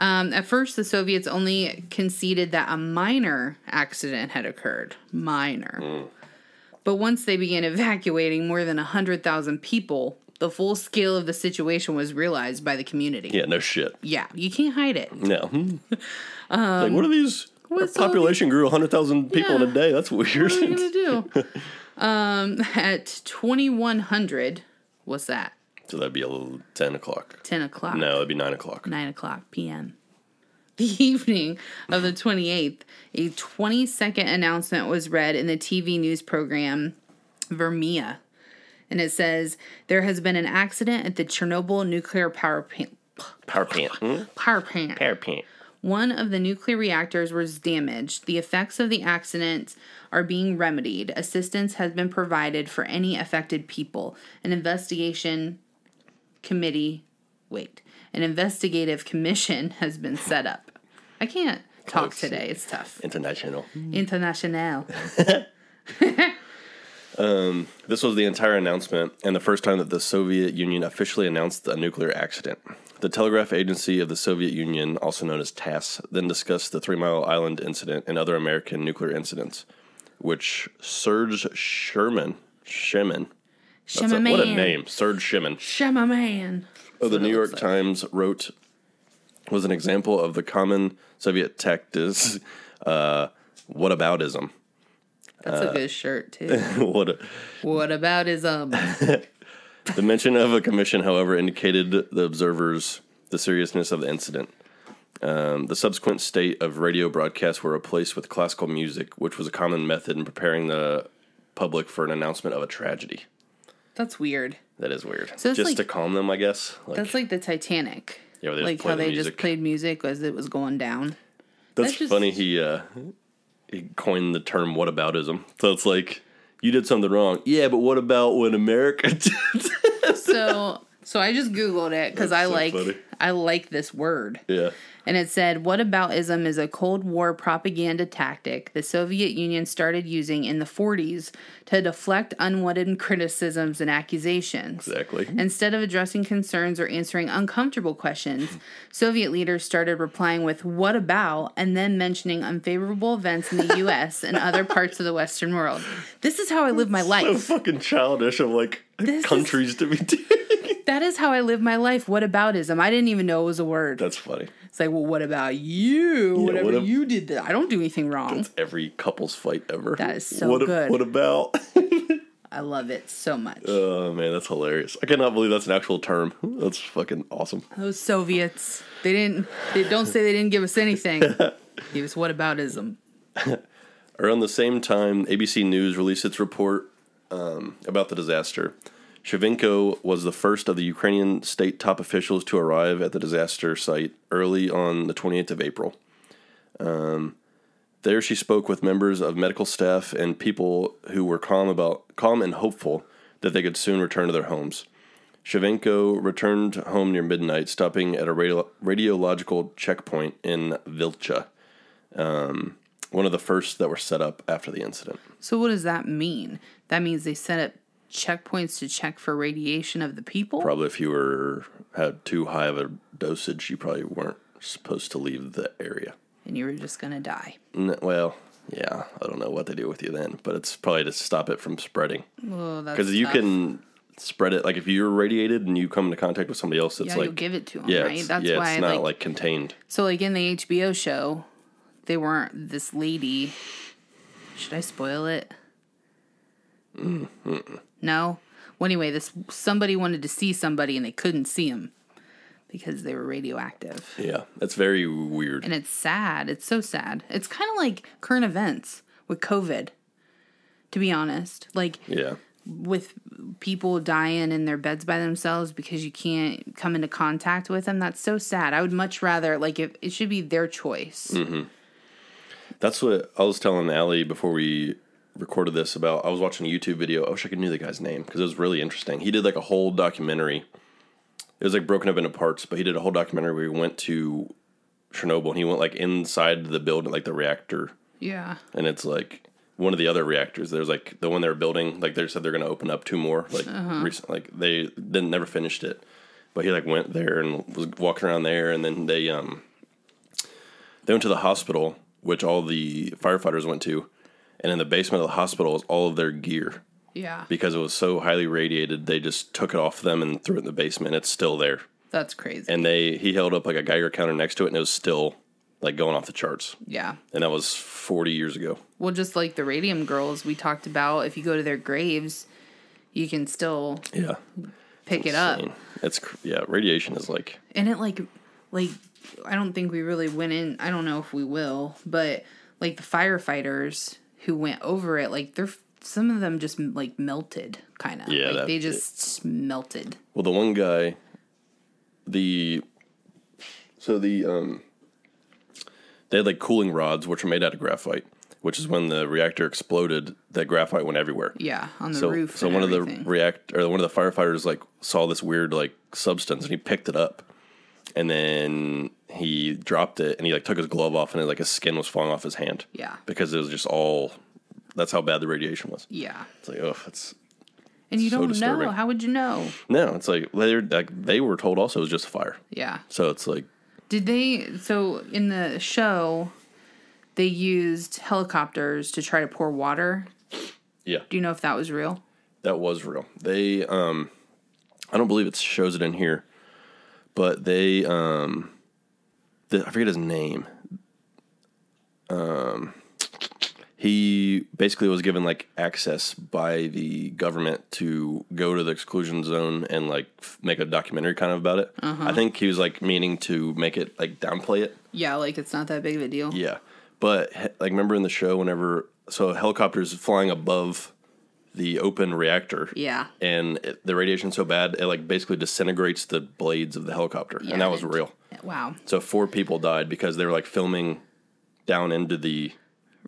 Um, at first, the Soviets only conceded that a minor accident had occurred. Minor. But once they began evacuating more than 100,000 people, the full scale of the situation was realized by the community. Yeah, no shit. Yeah, you can't hide it. No. like, what are these? Our population grew 100,000 people in a day. That's weird. What are you gonna do? um, at 2100, what's that? So that'd be a little 10 o'clock. 10 o'clock. No, it'd be 9 o'clock. 9 o'clock p.m. The evening of the 28th, a 20 second announcement was read in the TV news program Vremya. And it says, There has been an accident at the Chernobyl nuclear power plant. Power plant. Hmm? Power plant. Power plant. One of the nuclear reactors was damaged. The effects of the accident are being remedied. Assistance has been provided for any affected people. An investigation committee, wait, an investigative commission has been set up. I can't talk today. It's tough. International. International. Um, this was the entire announcement and the first time that the Soviet Union officially announced a nuclear accident. The Telegraph Agency of the Soviet Union, also known as TASS, then discussed the Three Mile Island incident and other American nuclear incidents, which Serge Sherman, Shemin, that's a- Shema what a man. name, Serge Shemin, Shema man. of the New York. Times wrote was an example of the common Soviet tactics, uh, whataboutism. That's Uh, a good shirt too. what a, what about his um? The mention of a commission, however, indicated the observers the seriousness of the incident. Um, the subsequent state of radio broadcasts were replaced with classical music, which was a common method in preparing the public for an announcement of a tragedy. That's weird. That is weird. So just like- to calm them, I guess. Like, That's like the Titanic. Yeah, they just like how the they music. just played music as it was going down. that's that's just- funny. He uh, he coined the term "whataboutism." So it's like you did something wrong. Yeah, but what about when America did? so so I just googled it because I so like funny. I like this word. yeah. And it said, "What Whataboutism is a Cold War propaganda tactic the Soviet Union started using in the 40s to deflect unwanted criticisms and accusations. Exactly. Instead of addressing concerns or answering uncomfortable questions, Soviet leaders started replying with what about and then mentioning unfavorable events in the US and other parts of the Western world. This is how I live my life. So fucking childish of like This is- countries to be. That is how I live my life. What aboutism? I didn't even know it was a word. That's funny. It's like, well, what about you? Whatever what ab- you did, that I don't do anything wrong. Every couple's fight ever. That is so what, good. What about? I love it so much. oh man, that's hilarious. I cannot believe that's an actual term. That's fucking awesome. Those Soviets, they didn't. They don't say they didn't give us anything. Give us what aboutism? Around the same time, ABC News released its report um, about the disaster. Shavinko was the first of the Ukrainian state top officials to arrive at the disaster site early on the 28th of April. Um, there, she spoke with members of medical staff and people who were calm about calm and hopeful that they could soon return to their homes. Shavenko returned home near midnight, stopping at a radio- radiological checkpoint in Vilcha. Um, one of the first that were set up after the incident. So what does that mean? That means they set up checkpoints to check for radiation of the people. Probably if you were had too high of a dosage, you probably weren't supposed to leave the area. and you were just gonna die. N- well, yeah, I don't know what they do with you then, but it's probably to stop it from spreading. Because you tough. can spread it. Like if you're radiated and you come into contact with somebody else, it's yeah, like you'll give it to them, yeah, right? That's yeah, why, it's not like, like, contained. so like in the HBO show, they weren't this lady. Should I spoil it? Mm, mm, mm. No. Well, anyway, this somebody wanted to see somebody and they couldn't see him because they were radioactive. Yeah, that's very weird. and it's sad. It's so sad. It's kind of like current events with COVID. To be honest, like yeah, with people dying in their beds by themselves because you can't come into contact with them, that's so sad. I would much rather like if it should be their choice. Mm-hmm. that's what I was telling Allie before we recorded this about. I was watching a YouTube video. I wish I could knew the guy's name because it was really interesting. He did like a whole documentary. It was like broken up into parts, but he did a whole documentary where he went to Chernobyl and he went like inside the building, like the reactor, Yeah. and it's like one of the other reactors. There's like the one they were building. Like they said they're going to open up two more. Like recent, like they didn't never finished it, but he like went there and was walking around there, and then they um they went to the hospital, which all the firefighters went to, and in the basement of the hospital is all of their gear Yeah. because it was so highly radiated. They just took it off them and threw it in the basement. It's still there, That's crazy. and they he held up like a Geiger counter next to it, and it was still like going off the charts. yeah. And that was 40 years ago. Well, just like the radium girls we talked about, if you go to their graves, you can still Yeah. pick it up. It's yeah, radiation is like and it like like i don't think we really went in i don't know if we will but like the firefighters who went over it like they're some of them just like melted kind of Yeah, like that- they just melted. Well, the one guy, the so the um, they had like cooling rods which were made out of graphite, which is when the reactor exploded, that graphite went everywhere. yeah on the So, roof so one of the react or one of the firefighters like saw this weird like substance and he picked it up, and then he dropped it and he like took his glove off and it, like his skin was falling off his hand. Yeah. because it was just all. That's how bad the radiation was. yeah It's like oh, that's. and you so don't disturbing. know how would you know no, it's like they like they were told also it was just a fire. yeah So it's like did they so in the show they used helicopters to try to pour water yeah, do you know if that was real that was real. They um I don't believe it shows it in here, but they um the, I forget his name. Um he basically was given like access by the government to go to the exclusion zone and like f- make a documentary kind of about it. I think he was like meaning to make it like downplay it. yeah like it's not that big of a deal Yeah, but he- like remember in the show whenever so helicopters flying above the open reactor. yeah And it, the radiation's so bad, it like basically disintegrates the blades of the helicopter, Yeah, and that was real. wow So four people died because they were like filming down into the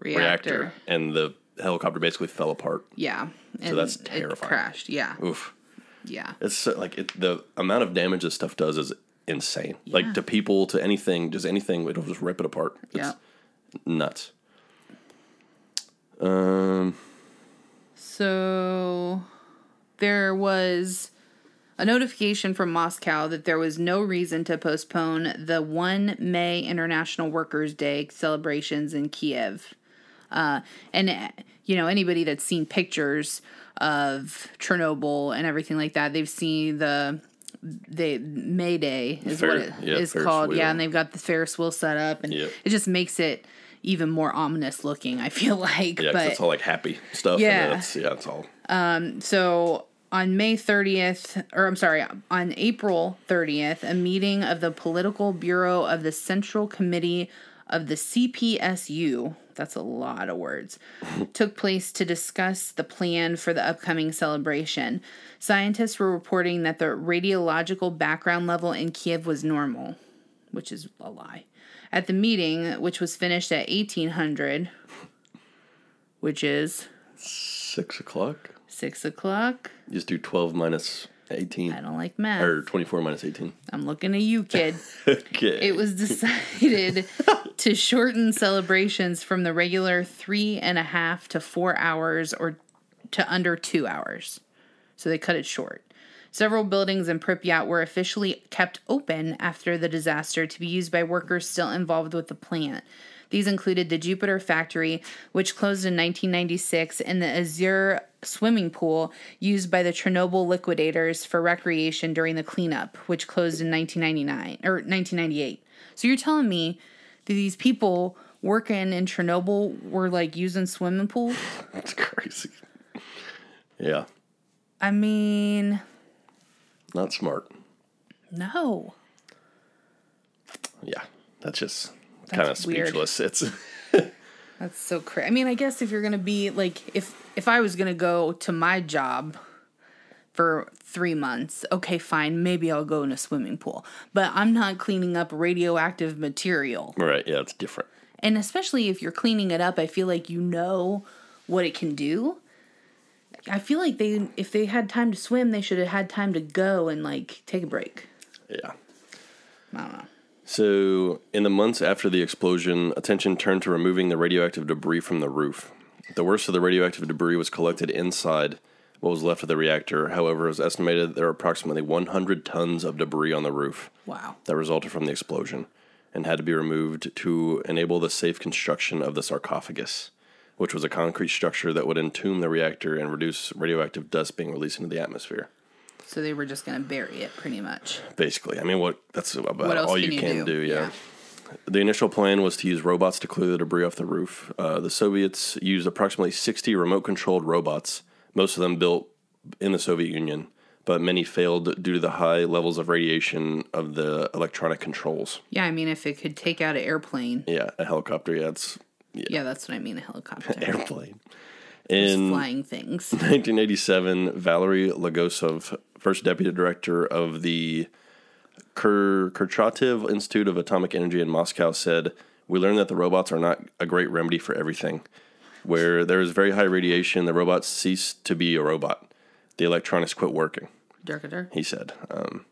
reactor. reactor, and the helicopter basically fell apart. Yeah. And that's It terrifying. crashed. Yeah. Oof, Yeah. it's so, like it, the amount of damage this stuff does is insane. Like to people, to anything, just anything, it'll just rip it apart. It's Yeah. nuts. Um. So there was a notification from Moscow that there was no reason to postpone the 1 May International Workers' Day celebrations in Kiev. Uh, and, you know, anybody that's seen pictures of Chernobyl and everything like that, they've seen the. They May Day is Fer- what it is yeah, Ferris called. wheel. Yeah, and they've got the Ferris wheel set up, and Yep. it just makes it even more ominous looking. I feel like, Yeah, but it's all like happy stuff. Yeah. and it's, yeah, it's all. Um, so on May 30th, or I'm sorry, on April 30th, a meeting of the Political Bureau of the Central Committee of the CPSU, that's a lot of words, took place to discuss the plan for the upcoming celebration. Scientists were reporting that the radiological background level in Kiev was normal, which is a lie. At the meeting, which was finished at 1800, which is Six o'clock. six o'clock. You just do twelve minus 18. I don't like math. Or 24 minus 18. I'm looking at you, kid. Okay. it was decided to shorten celebrations from the regular three and a half to four hours or to under two hours. So they cut it short. Several buildings in Pripyat were officially kept open after the disaster to be used by workers still involved with the plant. These included the Jupiter factory, which closed in 1996, and the Azure swimming pool used by the Chernobyl liquidators for recreation during the cleanup, which closed in 1999 or 1998. So you're telling me that these people working in Chernobyl were like using swimming pools? That's crazy. Yeah. I mean, Not smart. no. Yeah. That's just kind of weird. speechless. It's That's so crazy. I mean, I guess if you're gonna be like, if if I was gonna go to my job for three months, okay, fine, maybe I'll go in a swimming pool. But I'm not cleaning up radioactive material, right. Yeah, it's different. and especially if you're cleaning it up, I feel like you know what it can do. I feel like they, if they had time to swim, they should have had time to go and like take a break. Yeah. I don't know. So, in the months after the explosion, attention turned to removing the radioactive debris from the roof. The worst of the radioactive debris was collected inside what was left of the reactor. However, it was estimated there were approximately 100 tons of debris on the roof Wow. that resulted from the explosion and had to be removed to enable the safe construction of the sarcophagus, which was a concrete structure that would entomb the reactor and reduce radioactive dust being released into the atmosphere. So they were just gonna bury it, pretty much. Basically, I mean, what that's about What all can you you can do? do. yeah. Yeah. The initial plan was to use robots to clear the debris off the roof. Uh, the Soviets used approximately 60 remote controlled robots, most of them built in the Soviet Union, but many failed due to the high levels of radiation of the electronic controls. Yeah, I mean, if it could take out an airplane, Yeah, a helicopter, yeah, it's yeah, that's what I mean, a helicopter. airplane. In flying things. 1987, Valery Legasov, first deputy director of the Kur- Kurchatov Institute of Atomic Energy in Moscow, said, We learned that the robots are not a great remedy for everything. Where there is very high radiation, the robots cease to be a robot. The electronics quit working, he said. Um,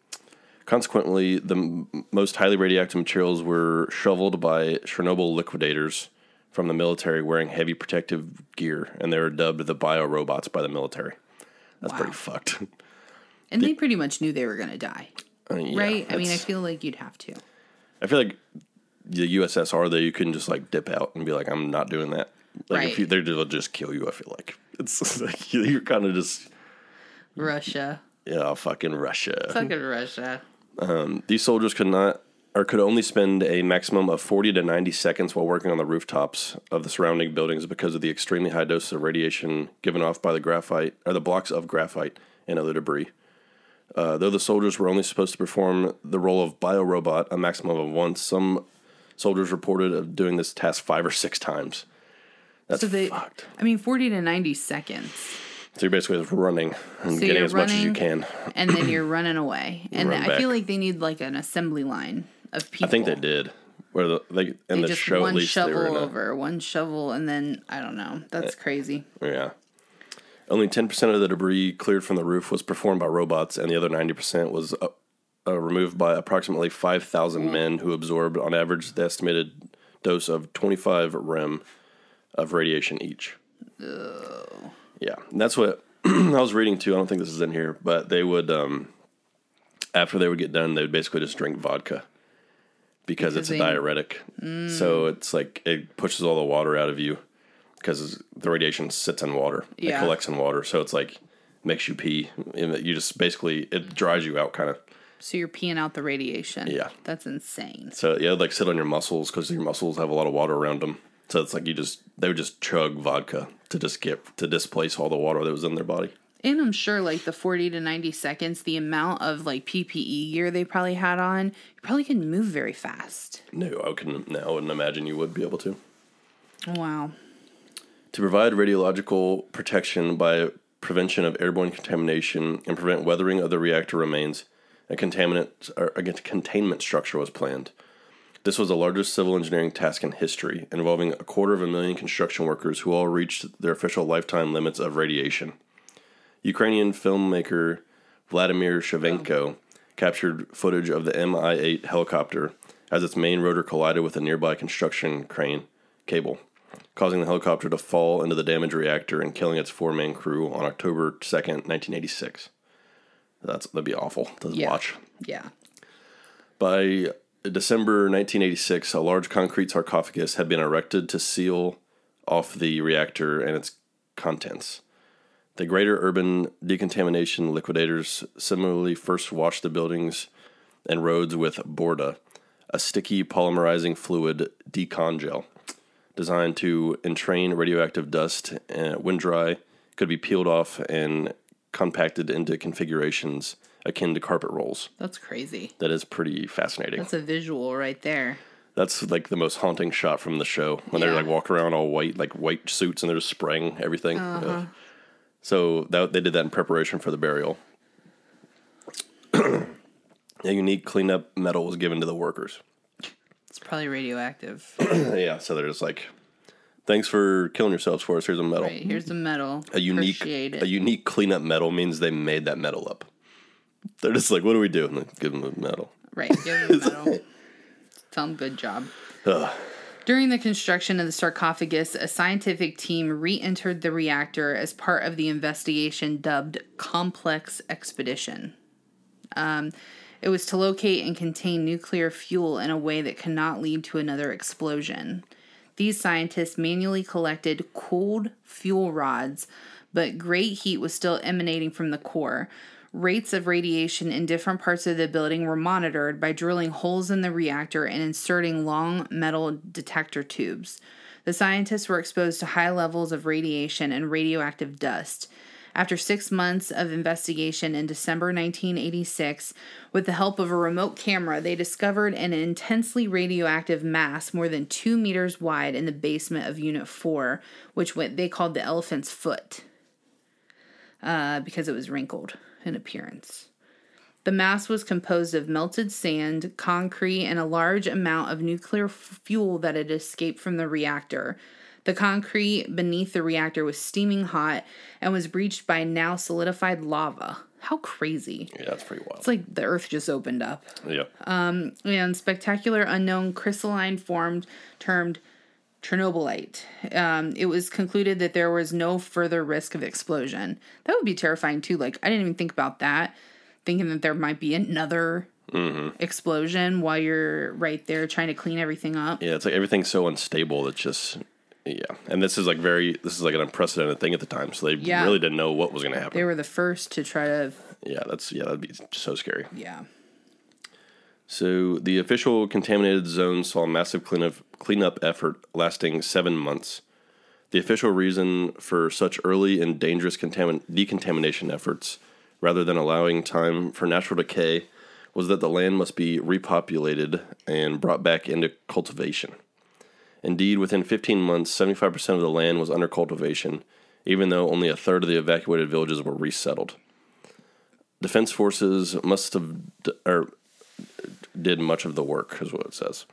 consequently, the m- most highly radioactive materials were shoveled by Chernobyl liquidators from the military wearing heavy protective gear, and they were dubbed the bio robots by the military. That's Wow. pretty fucked. And they pretty much knew they were going to die, mean, yeah, right? I mean, I feel like you'd have to. I feel like the USSR though you couldn't just like dip out and be like, I'm not doing that. Like Right. if you, they'll just kill you. I feel like it's like you're kind of just Russia. yeah, fucking Russia. Fucking Russia. Um, these soldiers could not or could only spend a maximum of 40 to 90 seconds while working on the rooftops of the surrounding buildings because of the extremely high doses of radiation given off by the graphite or the blocks of graphite and other debris. Uh, though the soldiers were only supposed to perform the role of biorobot a maximum of once, some soldiers reported of doing this task five or six times. That's So they, fucked. I mean, 40 to 90 seconds. So you're basically just running and So getting as much as you can. And then you're running away. And Run I feel like they need like an assembly line of people. I think they did. Where the, they in They the just show one at least they were shovel in a, over, one shovel, and then I don't know. That's crazy. Yeah. Only 10% of the debris cleared from the roof was performed by robots, and the other 90% was uh, uh, removed by approximately 5,000 men who absorbed, on average, the estimated dose of 25 rem of radiation each. Yeah. And that's what I was reading too. I don't think this is in here, but they would, um, after they would get done, they would basically just drink vodka because, Because it's a they- diuretic. Mm. So it's like it pushes all the water out of you because the radiation sits in water. It collects in water. So it's like makes you pee. And You just basically, it mm. dries you out kind of. So you're peeing out the radiation. Yeah. That's insane. So yeah, like sit on your muscles because your muscles have a lot of water around them. So it's like you just, they would just chug vodka to just get, to displace all the water that was in their body. And I'm sure like the 40 to 90 seconds, the amount of like PPE gear they probably had on, you probably couldn't move very fast. No, I couldn't, no, I wouldn't imagine you would be able to. Wow. To provide radiological protection by prevention of airborne contamination and prevent weathering of the reactor remains, a contaminant or a containment structure was planned. This was the largest civil engineering task in history, involving a quarter of a million construction workers who all reached their official lifetime limits of radiation. Ukrainian filmmaker Vladimir Shevchenko oh. captured footage of the Mi 8 helicopter as its main rotor collided with a nearby construction crane cable, causing the helicopter to fall into the damaged reactor and killing its four man crew on October 2nd, 1986. That's, that'd be awful to Yeah. watch. Yeah. By December 1986, a large concrete sarcophagus had been erected to seal off the reactor and its contents. The Greater Urban Decontamination Liquidators similarly first washed the buildings and roads with Borda, a sticky polymerizing fluid decon gel designed to entrain radioactive dust and when dry could be peeled off and compacted into configurations akin to carpet rolls. That's crazy. That is pretty fascinating. That's a visual right there. That's like the most haunting shot from the show when they're like walk around all white, like white suits, and they're just spraying everything. Uh-huh. So that they did that in preparation for the burial. a unique cleanup medal was given to the workers. It's probably radioactive. yeah, so they're just like, "Thanks for killing yourselves for us. Here's a medal. right. Here's the medal. A unique, Appreciate it. a unique cleanup medal means they made that medal up. They're just like, "What do we do?" And they give them a medal. Right. Give him a medal. Tell him good job. Ugh. During the construction of the sarcophagus, a scientific team re entered the reactor as part of the investigation dubbed Complex Expedition. Um, it was to locate and contain nuclear fuel in a way that cannot lead to another explosion. These scientists manually collected cooled fuel rods, but great heat was still emanating from the core. Rates of radiation in different parts of the building were monitored by drilling holes in the reactor and inserting long metal detector tubes. The scientists were exposed to high levels of radiation and radioactive dust. After six months of investigation in December 1986, with the help of a remote camera, they discovered an intensely radioactive mass more than two meters wide in the basement of Unit 4, which they called the elephant's foot uh, because it was wrinkled in appearance. The mass was composed of melted sand, concrete, and a large amount of nuclear f- fuel that had escaped from the reactor. The concrete beneath the reactor was steaming hot and was breached by now solidified lava. How crazy! Yeah, that's pretty wild. It's like the earth just opened up. yeah. Um, and spectacular unknown crystalline formed termed Chernobylite. Um, it was concluded that there was no further risk of explosion. That would be terrifying too. Like I didn't even think about that, thinking that there might be another explosion while you're right there trying to clean everything up. Yeah, it's like everything's so unstable that just yeah. And this is like very this is like an unprecedented thing at the time, so they Yeah. really didn't know what was going to happen. They were the first to try to, yeah, that's yeah, that'd be so scary. yeah. So the official contaminated zone saw a massive cleanup cleanup effort lasting seven months. The official reason for such early and dangerous contamin- decontamination efforts, rather than allowing time for natural decay, was that the land must be repopulated and brought back into cultivation. Indeed, within 15 months, 75% of the land was under cultivation, even though only a third of the evacuated villages were resettled. Defense forces must have or did much of the work, is what it says.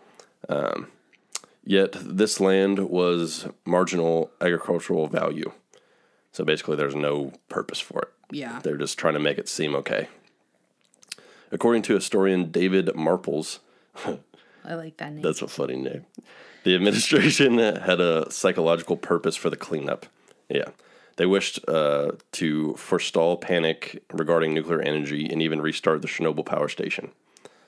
Um, yet this land was marginal agricultural value, so basically, there's no purpose for it. Yeah. They're just trying to make it seem okay. According to historian David Marples, I like that name. that's a funny name. The administration had a psychological purpose for the cleanup. Yeah. They wished uh, to forestall panic regarding nuclear energy and even restart the Chernobyl power station.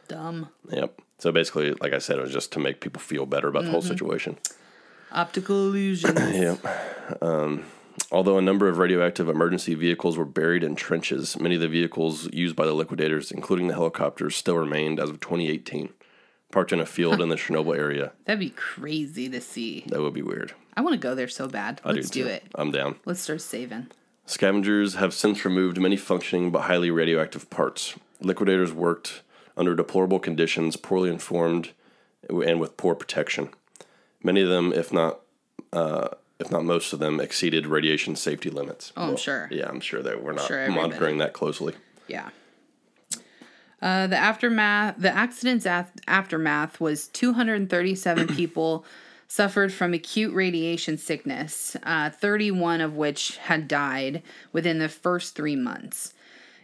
Dumb. Yep. So basically, like I said, it was just to make people feel better about the whole situation. Optical illusions. Yep. Um, although a number of radioactive emergency vehicles were buried in trenches, many of the vehicles used by the liquidators, including the helicopters, still remained as of 2018, parked in a field in the Chernobyl area. That'd be crazy to see. That would be weird. I want to go there so bad. I Let's do, too. it. I'm down. Let's start saving. Scavengers have since removed many functioning but highly radioactive parts. Liquidators worked under deplorable conditions, poorly informed, and with poor protection. Many of them, if not uh, if not most of them, exceeded radiation safety limits. Oh, I'm sure. Yeah, I'm sure that we're not Sure, monitoring that closely. Yeah. Uh, the aftermath, the accident's af- aftermath was 237 people suffered from acute radiation sickness, uh, 31 of which had died within the first three months.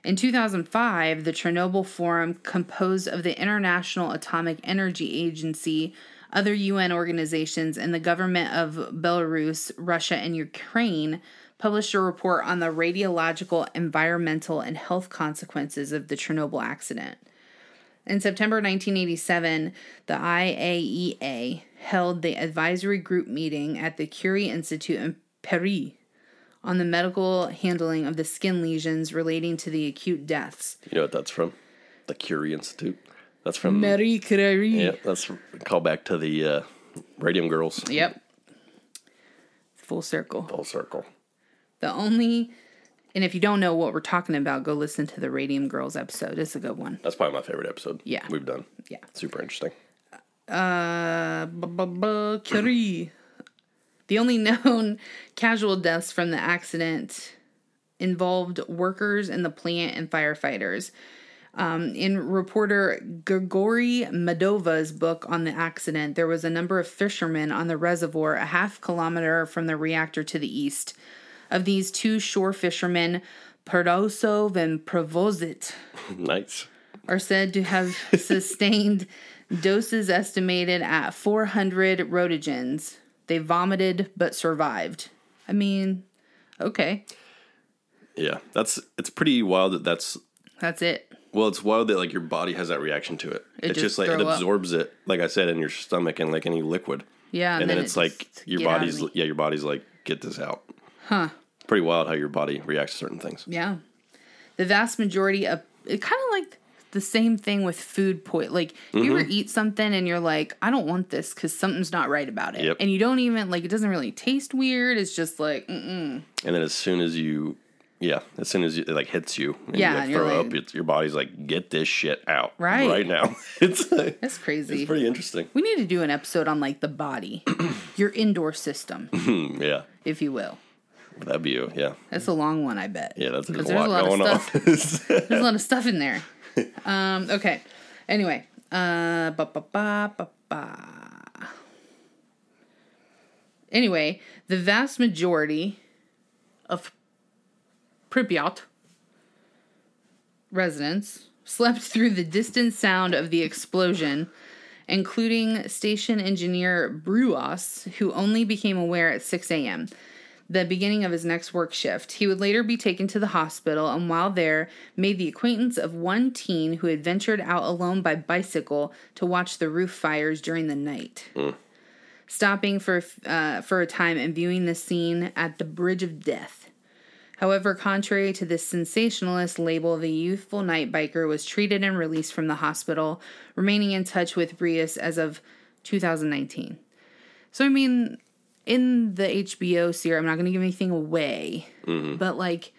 In 2005, the Chernobyl Forum, composed of the International Atomic Energy Agency, other UN organizations, and the government of Belarus, Russia, and Ukraine, published a report on the radiological, environmental, and health consequences of the Chernobyl accident. In September 1987, the IAEA held the advisory group meeting at the Curie Institute in Paris on the medical handling of the skin lesions relating to the acute deaths. You know what that's from? The Curie Institute. That's from. Marie Curie. Yeah, that's a call back to the uh, Radium Girls. Yep. Full circle. Full circle. The only, and if you don't know what we're talking about, go listen to the Radium Girls episode. It's a good one. That's probably my favorite episode. Yeah. We've done. Yeah. Super interesting. Uh, Curie. The only known casual deaths from the accident involved workers in the plant and firefighters. Um, in reporter Grigory Medova's book on the accident, there was a number of fishermen on the reservoir a half kilometer from the reactor to the east. Of these two shore fishermen, Perdosov and Provozit, nice. are said to have sustained doses estimated at 400 rotogens. They vomited but survived. I mean, okay, Yeah, that's it's pretty wild that that's that's it. well, it's wild that like your body has that reaction to it. It it's just just like it throw up. absorbs it, like I said, in your stomach and like any liquid. Yeah, and, then, it it's like your get out of body's yeah, your body's like get this out. Huh. Pretty wild how your body reacts to certain things. Yeah. The vast majority of it kind of like the same thing with food point. Like you Mm-hmm. ever eat something and you're like, I don't want this because something's not right about it, Yep. and you don't even like it doesn't really taste weird. It's just like, mm-mm. And then as soon as you yeah, as soon as it like hits you and Yeah, you like throw like- up, your body's like, get this shit out Right. right now. it's like, that's crazy. it's pretty interesting. we need to do an episode on like the body, your indoor system, Hmm, yeah, if you will. that'd be you. Yeah, That's a long one, I bet. yeah, that's there's 'Cause a lot, going on. There's a lot of stuff in there. Um, okay. Anyway. Uh, ba, ba, ba, ba. Anyway, the vast majority of Pripyat residents slept through the distant sound of the explosion, including station engineer Breus, who only became aware at 6 a.m the beginning of his next work shift. He would later be taken to the hospital and while there made the acquaintance of one teen who had ventured out alone by bicycle to watch the roof fires during the night. Stopping for uh, for a time and viewing the scene at the Bridge of Death. However, contrary to this sensationalist label, the youthful night biker was treated and released from the hospital, remaining in touch with Breus as of 2019. So, I mean, in the HBO series, I'm not going to give anything away, mm-hmm. but like,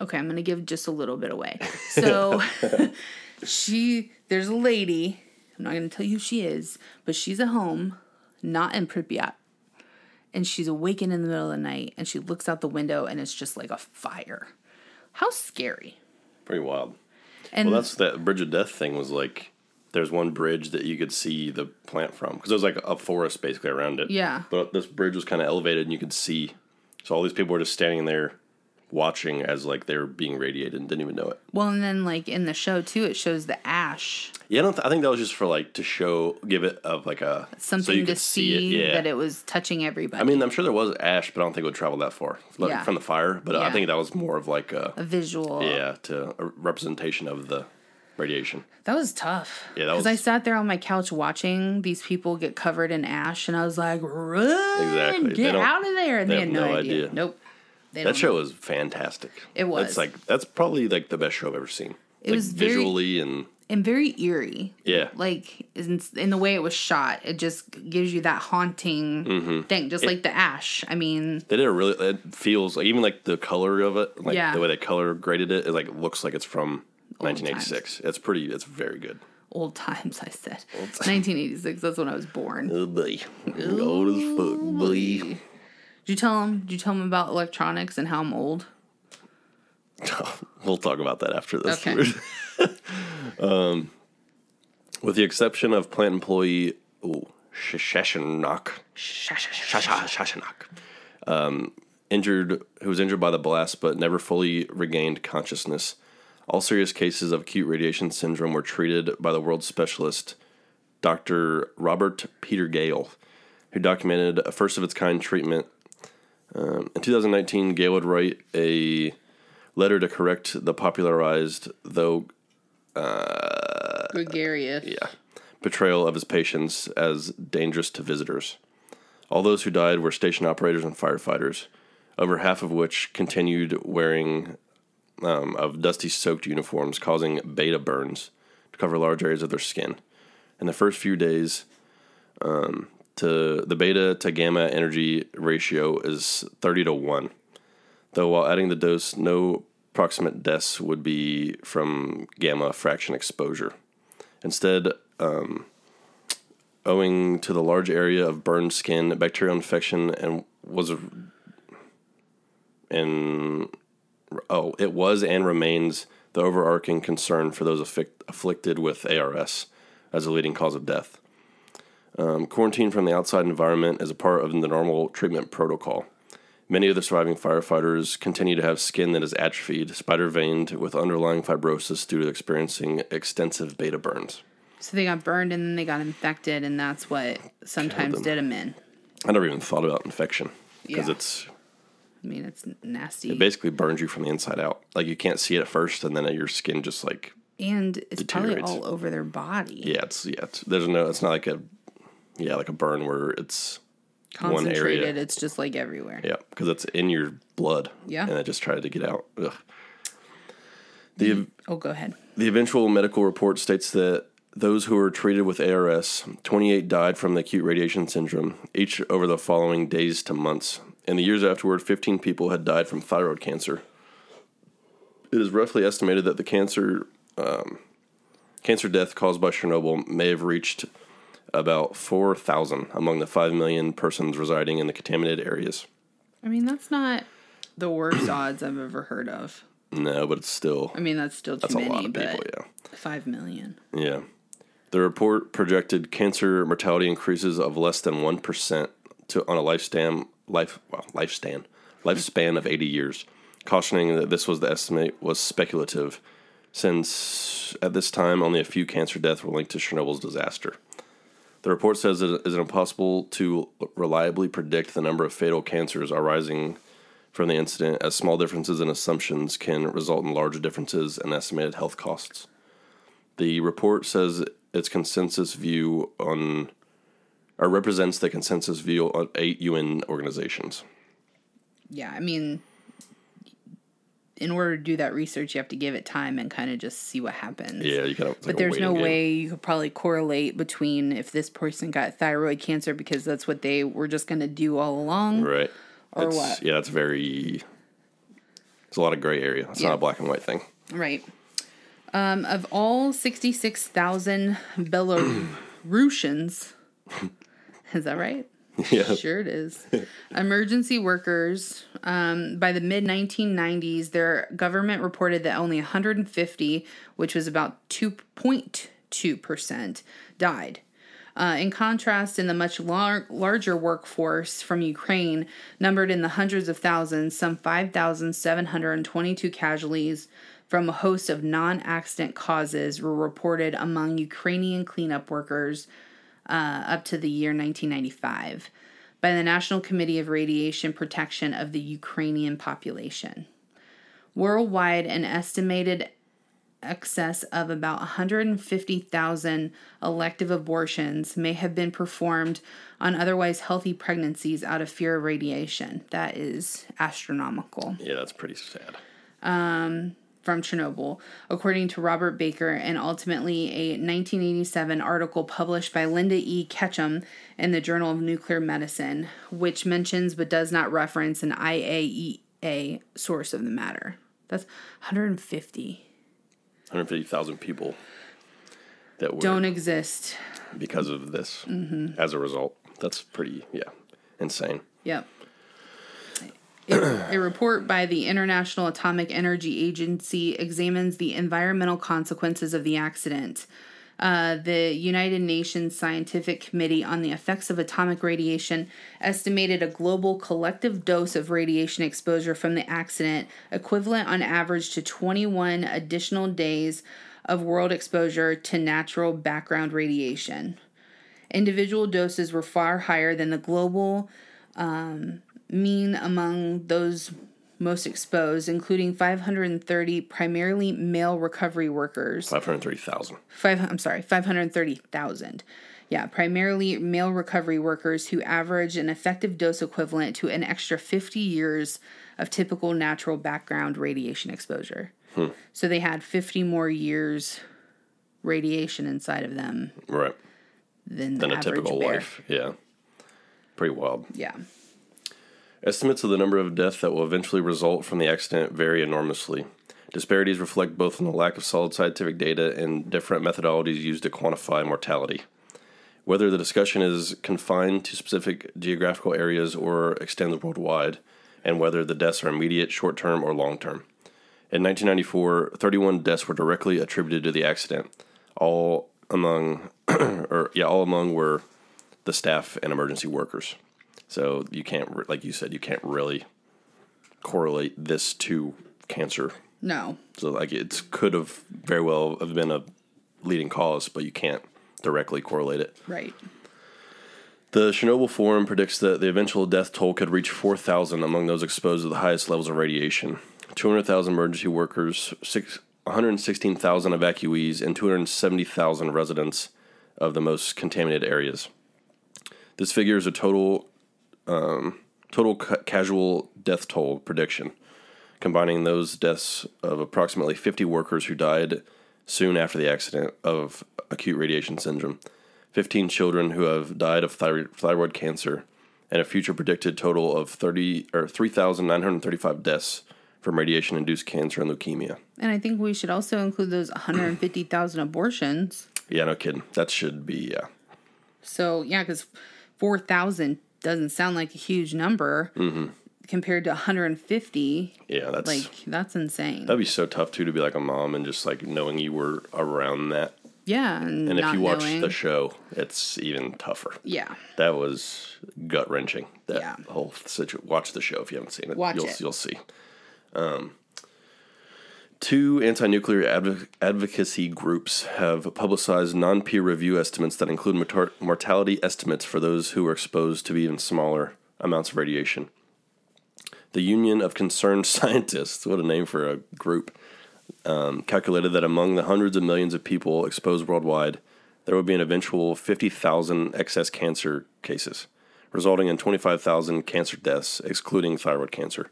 okay, I'm going to give just a little bit away. So, she, there's a lady, I'm not going to tell you who she is, but she's at home, not in Pripyat. And she's awakened in the middle of the night and she looks out the window and it's just like a fire. How scary. Pretty wild. And Well, that's that Bridge of Death thing was like. There's one bridge that you could see the plant from because there was like a forest basically around it. Yeah. But this bridge was kind of elevated and you could see. So all these people were just standing there, watching as like they were being radiated and didn't even know it. well, and then like in the show too, it shows the ash Yeah, I don't. Th- I think that was just for like to show, give it of like a so something you to could see, it. Yeah. that it was touching everybody. I mean, I'm sure there was ash, but I don't think it would travel that far like, Yeah. from the fire. But Yeah. I think that was more of like a a visual. yeah to a representation of the radiation. That was tough. Yeah, that was. Because I sat there on my couch watching these people get covered in ash, and I was like, "Run! Exactly. Get out of there!" And they they, had no, no idea. idea. Nope. They That show was fantastic. It was. It's like that's probably like the best show I've ever seen. It like was very- visually and and very eerie. yeah. Like in, in the way it was shot, it just gives you that haunting Mm-hmm. thing, just like the ash. I mean, They did a really. It feels like even like the color of it, like Yeah. the way they color graded it, it like looks like it's from 1986. It's pretty. It's very good. old times. I said 1986. That's when I was born. Oh boy, old as fuck, boy. Did you tell him? Did you tell him about electronics and how I'm old? We'll talk about that after this. Okay. um, with the exception of plant employee ooh, Shashenok, Shashenok, um, injured, who was injured by the blast but never fully regained consciousness. All serious cases of acute radiation syndrome were treated by the world specialist Dr. Robert Peter Gale, who documented a first of its kind treatment. Um, in 2019, Gale would write a letter to correct the popularized, though Gregarious. yeah, portrayal of his patients as dangerous to visitors. All those who died were station operators and firefighters, over half of which continued wearing um, of dusty soaked uniforms, causing beta burns to cover large areas of their skin. In the first few days, um, to the beta to gamma energy ratio is 30 to 1. Though while adding the dose, no proximate deaths would be from gamma fraction exposure. Instead, um, owing to the large area of burned skin, bacterial infection and was and oh, it was and remains the overarching concern for those affic- afflicted with ARS as a leading cause of death. Um, quarantine from the outside environment is a part of the normal treatment protocol. Many of the surviving firefighters continue to have skin that is atrophied, spider veined, with underlying fibrosis due to experiencing extensive beta burns. So they got burned and then they got infected, and that's what sometimes did them in. I never even thought about infection because Yeah. it's I mean, it's nasty. it basically burns you from the inside out. Like you can't see it at first, and then your skin just like and it's probably all over their body. yeah, it's yeah. It's, there's no. It's not like a yeah, like a burn where it's one Concentrated. area. It's just like everywhere. Yeah, because it's in your blood. Yeah. and it just tried to get out. Ugh. The Oh, go ahead. the eventual medical report states that those who were treated with ARS, 28 died from the acute radiation syndrome, each over the following days to months. In the years afterward, 15 people had died from thyroid cancer. It is roughly estimated that the cancer um, cancer death caused by Chernobyl may have reached about 4,000 among the 5 million persons residing in the contaminated areas. I mean, that's not the worst odds I've ever heard of. No, but it's still I mean, that's still too that's a lot of people, yeah. five million. Yeah. The report projected cancer mortality increases of less than 1% to on a lifespan life well, lifespan lifespan of 80 years, cautioning that this was the estimate was speculative since at this time only a few cancer deaths were linked to Chernobyl's disaster. The report says it is impossible to reliably predict the number of fatal cancers arising from the incident, as small differences in assumptions can result in large differences in estimated health costs. The report says its consensus view on, or represents the consensus view on eight UN organizations. Yeah, I mean, in order to do that research, you have to give it time and kind of just see what happens. Yeah, you kind of. But there's no way you could probably correlate between if this person got thyroid cancer because that's what they were just going to do all along. right? or It's- what? Yeah, it's very. It's a lot of gray area. It's Yeah. not a black and white thing. Right. Um, of all 66,000 Belarusians, is that right? Yeah. Sure it is. Emergency workers, um, by the mid 1990s, their government reported that only 150, which was about 2.2%, died. Uh, in contrast, in the much lar- larger workforce from Ukraine, numbered in the hundreds of thousands, some 5,722 casualties from a host of non accident causes were reported among Ukrainian cleanup workers uh, up to the year 1995 by the National Committee of Radiation Protection of the Ukrainian population. Worldwide, an estimated excess of about 150,000 elective abortions may have been performed on otherwise healthy pregnancies out of fear of radiation. That is astronomical Yeah, that's pretty sad. From Chernobyl, according to Robert Baker, and ultimately a 1987 article published by Linda E. Ketchum in the Journal of Nuclear Medicine, which mentions but does not reference an IAEA source of the matter. That's 150. 150,000 people that were Don't exist. because of this Mm-hmm. as a result. That's pretty, yeah, insane. Yep. A, report by the International Atomic Energy Agency examines the environmental consequences of the accident. Uh, the United Nations Scientific Committee on the Effects of Atomic Radiation estimated a global collective dose of radiation exposure from the accident equivalent on average to 21 additional days of world exposure to natural background radiation. Individual doses were far higher than the global um, mean among those most exposed, including 530 primarily male recovery workers. 530,000. Five, I'm sorry, 530,000. Yeah, primarily male recovery workers who average an effective dose equivalent to an extra 50 years of typical natural background radiation exposure. Hmm. So they had 50 more years radiation inside of them Right. than the Than a typical bear. life. Yeah. Pretty wild. Yeah. Estimates of the number of deaths that will eventually result from the accident vary enormously. Disparities reflect both on the lack of solid scientific data and different methodologies used to quantify mortality. Whether the discussion is confined to specific geographical areas or extends worldwide, and whether the deaths are immediate, short term, or long term. In 1994, 31 deaths were directly attributed to the accident. All among, or yeah, all among were the staff and emergency workers. So you can't, like you said, you can't really correlate this to cancer. No. So like it could have very well have been a leading cause, but you can't directly correlate it. Right. The Chernobyl Forum predicts that the eventual death toll could reach 4,000 among those exposed to the highest levels of radiation. 200,000 emergency workers, six, 116,000 evacuees, and 270,000 residents of the most contaminated areas. This figure is a total um, total ca- casual death toll prediction, combining those deaths of approximately 50 workers who died soon after the accident of acute radiation syndrome, 15 children who have died of thyroid, thyroid cancer, and a future predicted total of 30 or 3,935 deaths from radiation-induced cancer and leukemia. And I think we should also include those 150,000 abortions. Yeah, no kidding. That should be yeah. So, yeah, because 4,000 doesn't sound like a huge number compared to 150. Yeah, that's Like, that's insane. that'd be so tough too to be like a mom and just like knowing you were around that. yeah. And, And if you watch knowing. the show, it's even tougher. Yeah. That was gut wrenching. That Yeah. whole situation. Watch the show if you haven't seen it. Watch you'll, it. You'll see. Um, two anti-nuclear adv- advocacy groups have publicized non-peer review estimates that include mortar- mortality estimates for those who were exposed to even smaller amounts of radiation. The Union of Concerned Scientists, what a name for a group, um, calculated that among the hundreds of millions of people exposed worldwide, there would be an eventual 50,000 excess cancer cases, resulting in 25,000 cancer deaths, excluding thyroid cancer.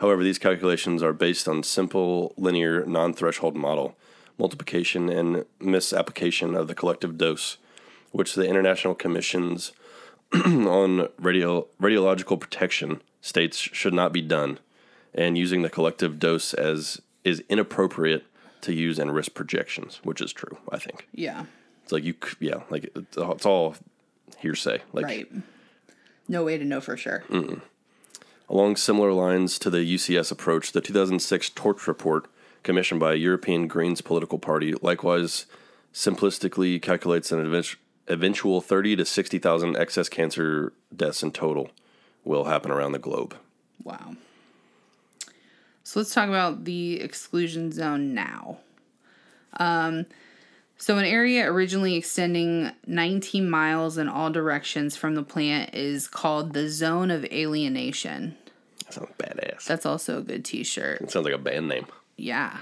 However, these calculations are based on simple linear non threshold model, multiplication, and misapplication of the collective dose, which the International Commissions on radio, Radiological Protection states should not be done, and using the collective dose as is inappropriate to use in risk projections, which is true, I think. Yeah. It's like you, yeah, like it's all- it's all hearsay. Like right. No way to know for sure. Along similar lines to the UCS approach, the 2006 Torch Report, commissioned by a European Greens political party, likewise simplistically calculates an eventual 30 to 60,000 excess cancer deaths in total will happen around the globe. Wow. So let's talk about the exclusion zone now. Um, so, an area originally extending 19 miles in all directions from the plant is called the Zone of Alienation. That sounds badass. That's also a good t shirt. That sounds like a band name. Yeah.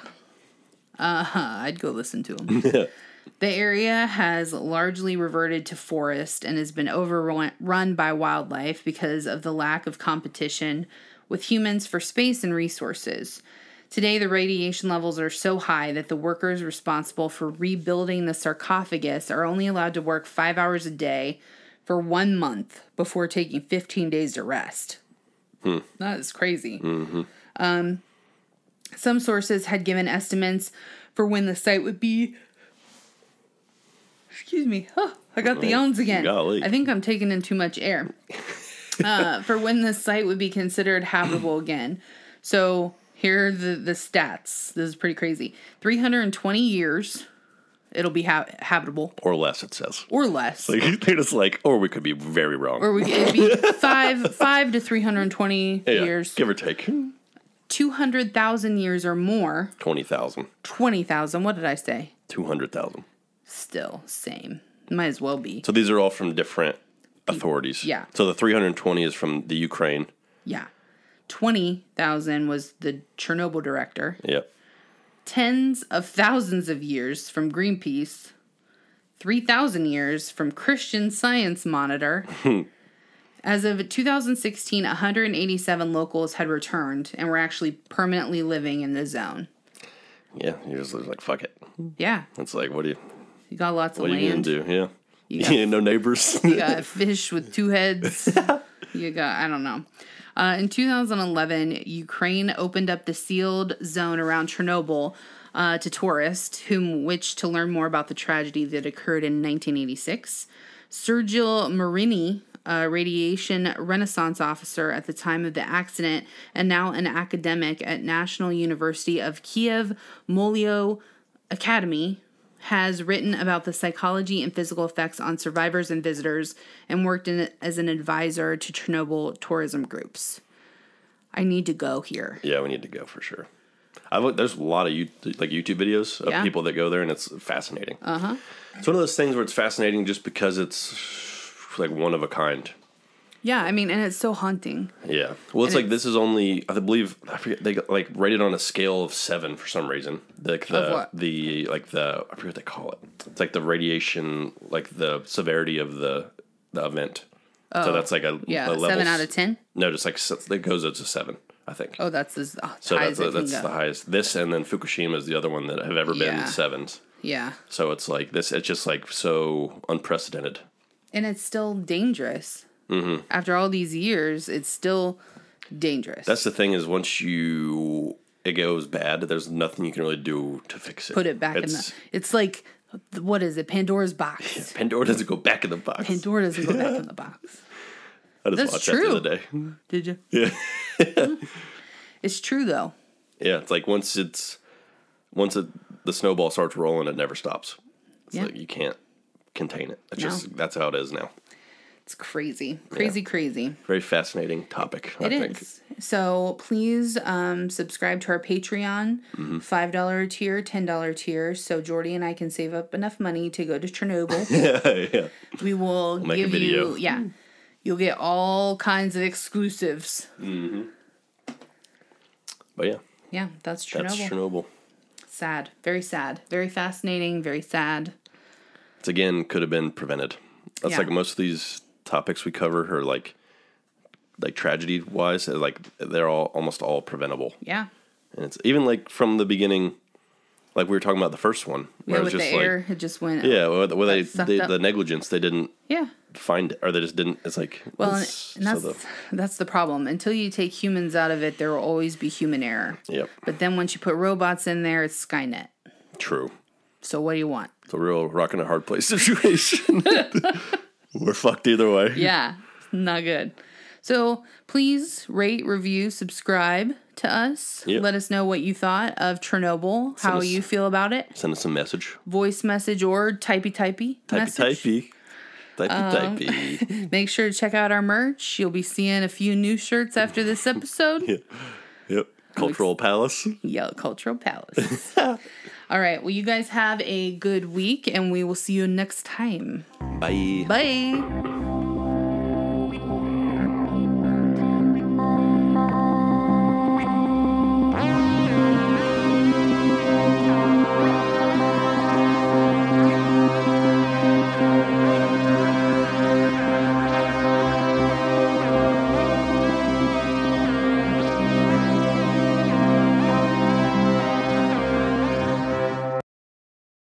Uh huh. I'd go listen to them. the area has largely reverted to forest and has been overrun by wildlife because of the lack of competition with humans for space and resources. Today, the radiation levels are so high that the workers responsible for rebuilding the sarcophagus are only allowed to work five hours a day for one month before taking 15 days to rest. Hmm. That is crazy. Mm-hmm. Um, some sources had given estimates for when the site would be. Excuse me. Oh, I got the yawns again. Golly. I think I'm taking in too much air. uh, for when the site would be considered habitable again. So here are the, the stats. This is pretty crazy. 320 years it'll be ha- habitable or less. It says. or less. Like they're just like, or we could be very wrong. or we it'd be five five to three hundred twenty yeah, years, give or take two hundred thousand years or more, 20,000. 20,000. What did I say? two hundred thousand. Still same. Might as well be. So these are all from different authorities. yeah. So the three hundred twenty is from the Ukraine. Yeah, twenty thousand was the Chernobyl director. Yep. Tens of thousands of years from Greenpeace. Three thousand years from Christian Science Monitor. As of 2016, 187 locals had returned and were actually permanently living in the zone. Yeah. You're just like, fuck it. Yeah, It's like, what do you, you got lots of what are you gonna do? Yeah. You You got- ain't no neighbors. You got a fish with two heads. you got, I don't know. Uh, in 2011, Ukraine opened up the sealed zone around Chernobyl uh, to tourists, whom wished to learn more about the tragedy that occurred in 1986. Sergii Mirnyi, a radiation reconnaissance officer at the time of the accident and now an academic at National University of Kiev Mohyla Academy, has written about the psychology and physical effects on survivors and visitors and worked in as an advisor to Chernobyl tourism groups. I need to go here. yeah, we need to go for sure. I look, there's a lot of you like YouTube videos of Yeah. people that go there, and it's fascinating. Uh huh. It's one of those things where it's fascinating just because it's like one of a kind. Yeah, I mean, and it's so haunting. Yeah. Well, it's And like this is only I believe I forget they got, like rated on a scale of seven for some reason. Like the Of what? the like the I forget what they call it. It's like the radiation, like the severity of the the event. so that's like a Oh, Yeah, a level seven out of ten. No, just like it goes up to seven. I think. Oh, that's as uh, so that's that's the highest. This and then Fukushima is the other one that have ever been Yeah. sevens. Yeah, So it's like this. It's just like so unprecedented. and it's still dangerous. Mm-hmm. After all these years, it's still dangerous. That's the thing is once you it goes bad, there's nothing you can really do to fix it. Put it back in It's- the. It's like, what is it? Pandora's box. Pandora doesn't go back in the box. Pandora doesn't go back in the box. I just That's watched true. that the other day. Did you? Yeah, It's true though. yeah. It's like once it's once it, the snowball starts rolling, it never stops. It's Yeah. like you can't contain it. It's No. just that's how it is now. It's crazy, crazy, crazy. Very fascinating topic. I It think. is. So please um, subscribe to our Patreon, Mm-hmm. five dollar tier, ten dollar tier, so Jordy and I can save up enough money to go to Chernobyl. yeah, yeah. we will make a give video. you, yeah, you'll get all kinds of exclusives. But yeah, Yeah, that's Chernobyl. that's Chernobyl. sad, very sad, very fascinating, very sad. It's again could have been prevented. That's Yeah. like most of these topics we cover are like like tragedy wise, uh, like they're all almost all preventable. Yeah, And it's even like from the beginning, like we were talking about the first one, where yeah, it with was the just like air, it just went. yeah, where, where they, they the negligence they didn't yeah. find it or they just didn't. It's like Well, it's- and that's so the- that's the problem. Until you take humans out of it, there will always be human error. yep, But then once you put robots in there, it's Skynet. true. So what do you want? It's a real rock and a hard place situation. We're fucked either way. Yeah, not good. So please rate, review, subscribe to us. Yep. Let us know what you thought of Chernobyl, how us- you feel about it. Send us a message. Voice message or typey typey Typey message. typey. Typey Um, typey. Make sure to check out our merch. You'll be seeing a few new shirts after this episode. Yep. Cultural Palace. Yell Cultural Palace. All right. Well, you guys have a good week, and we will see you next time. Bye. Bye.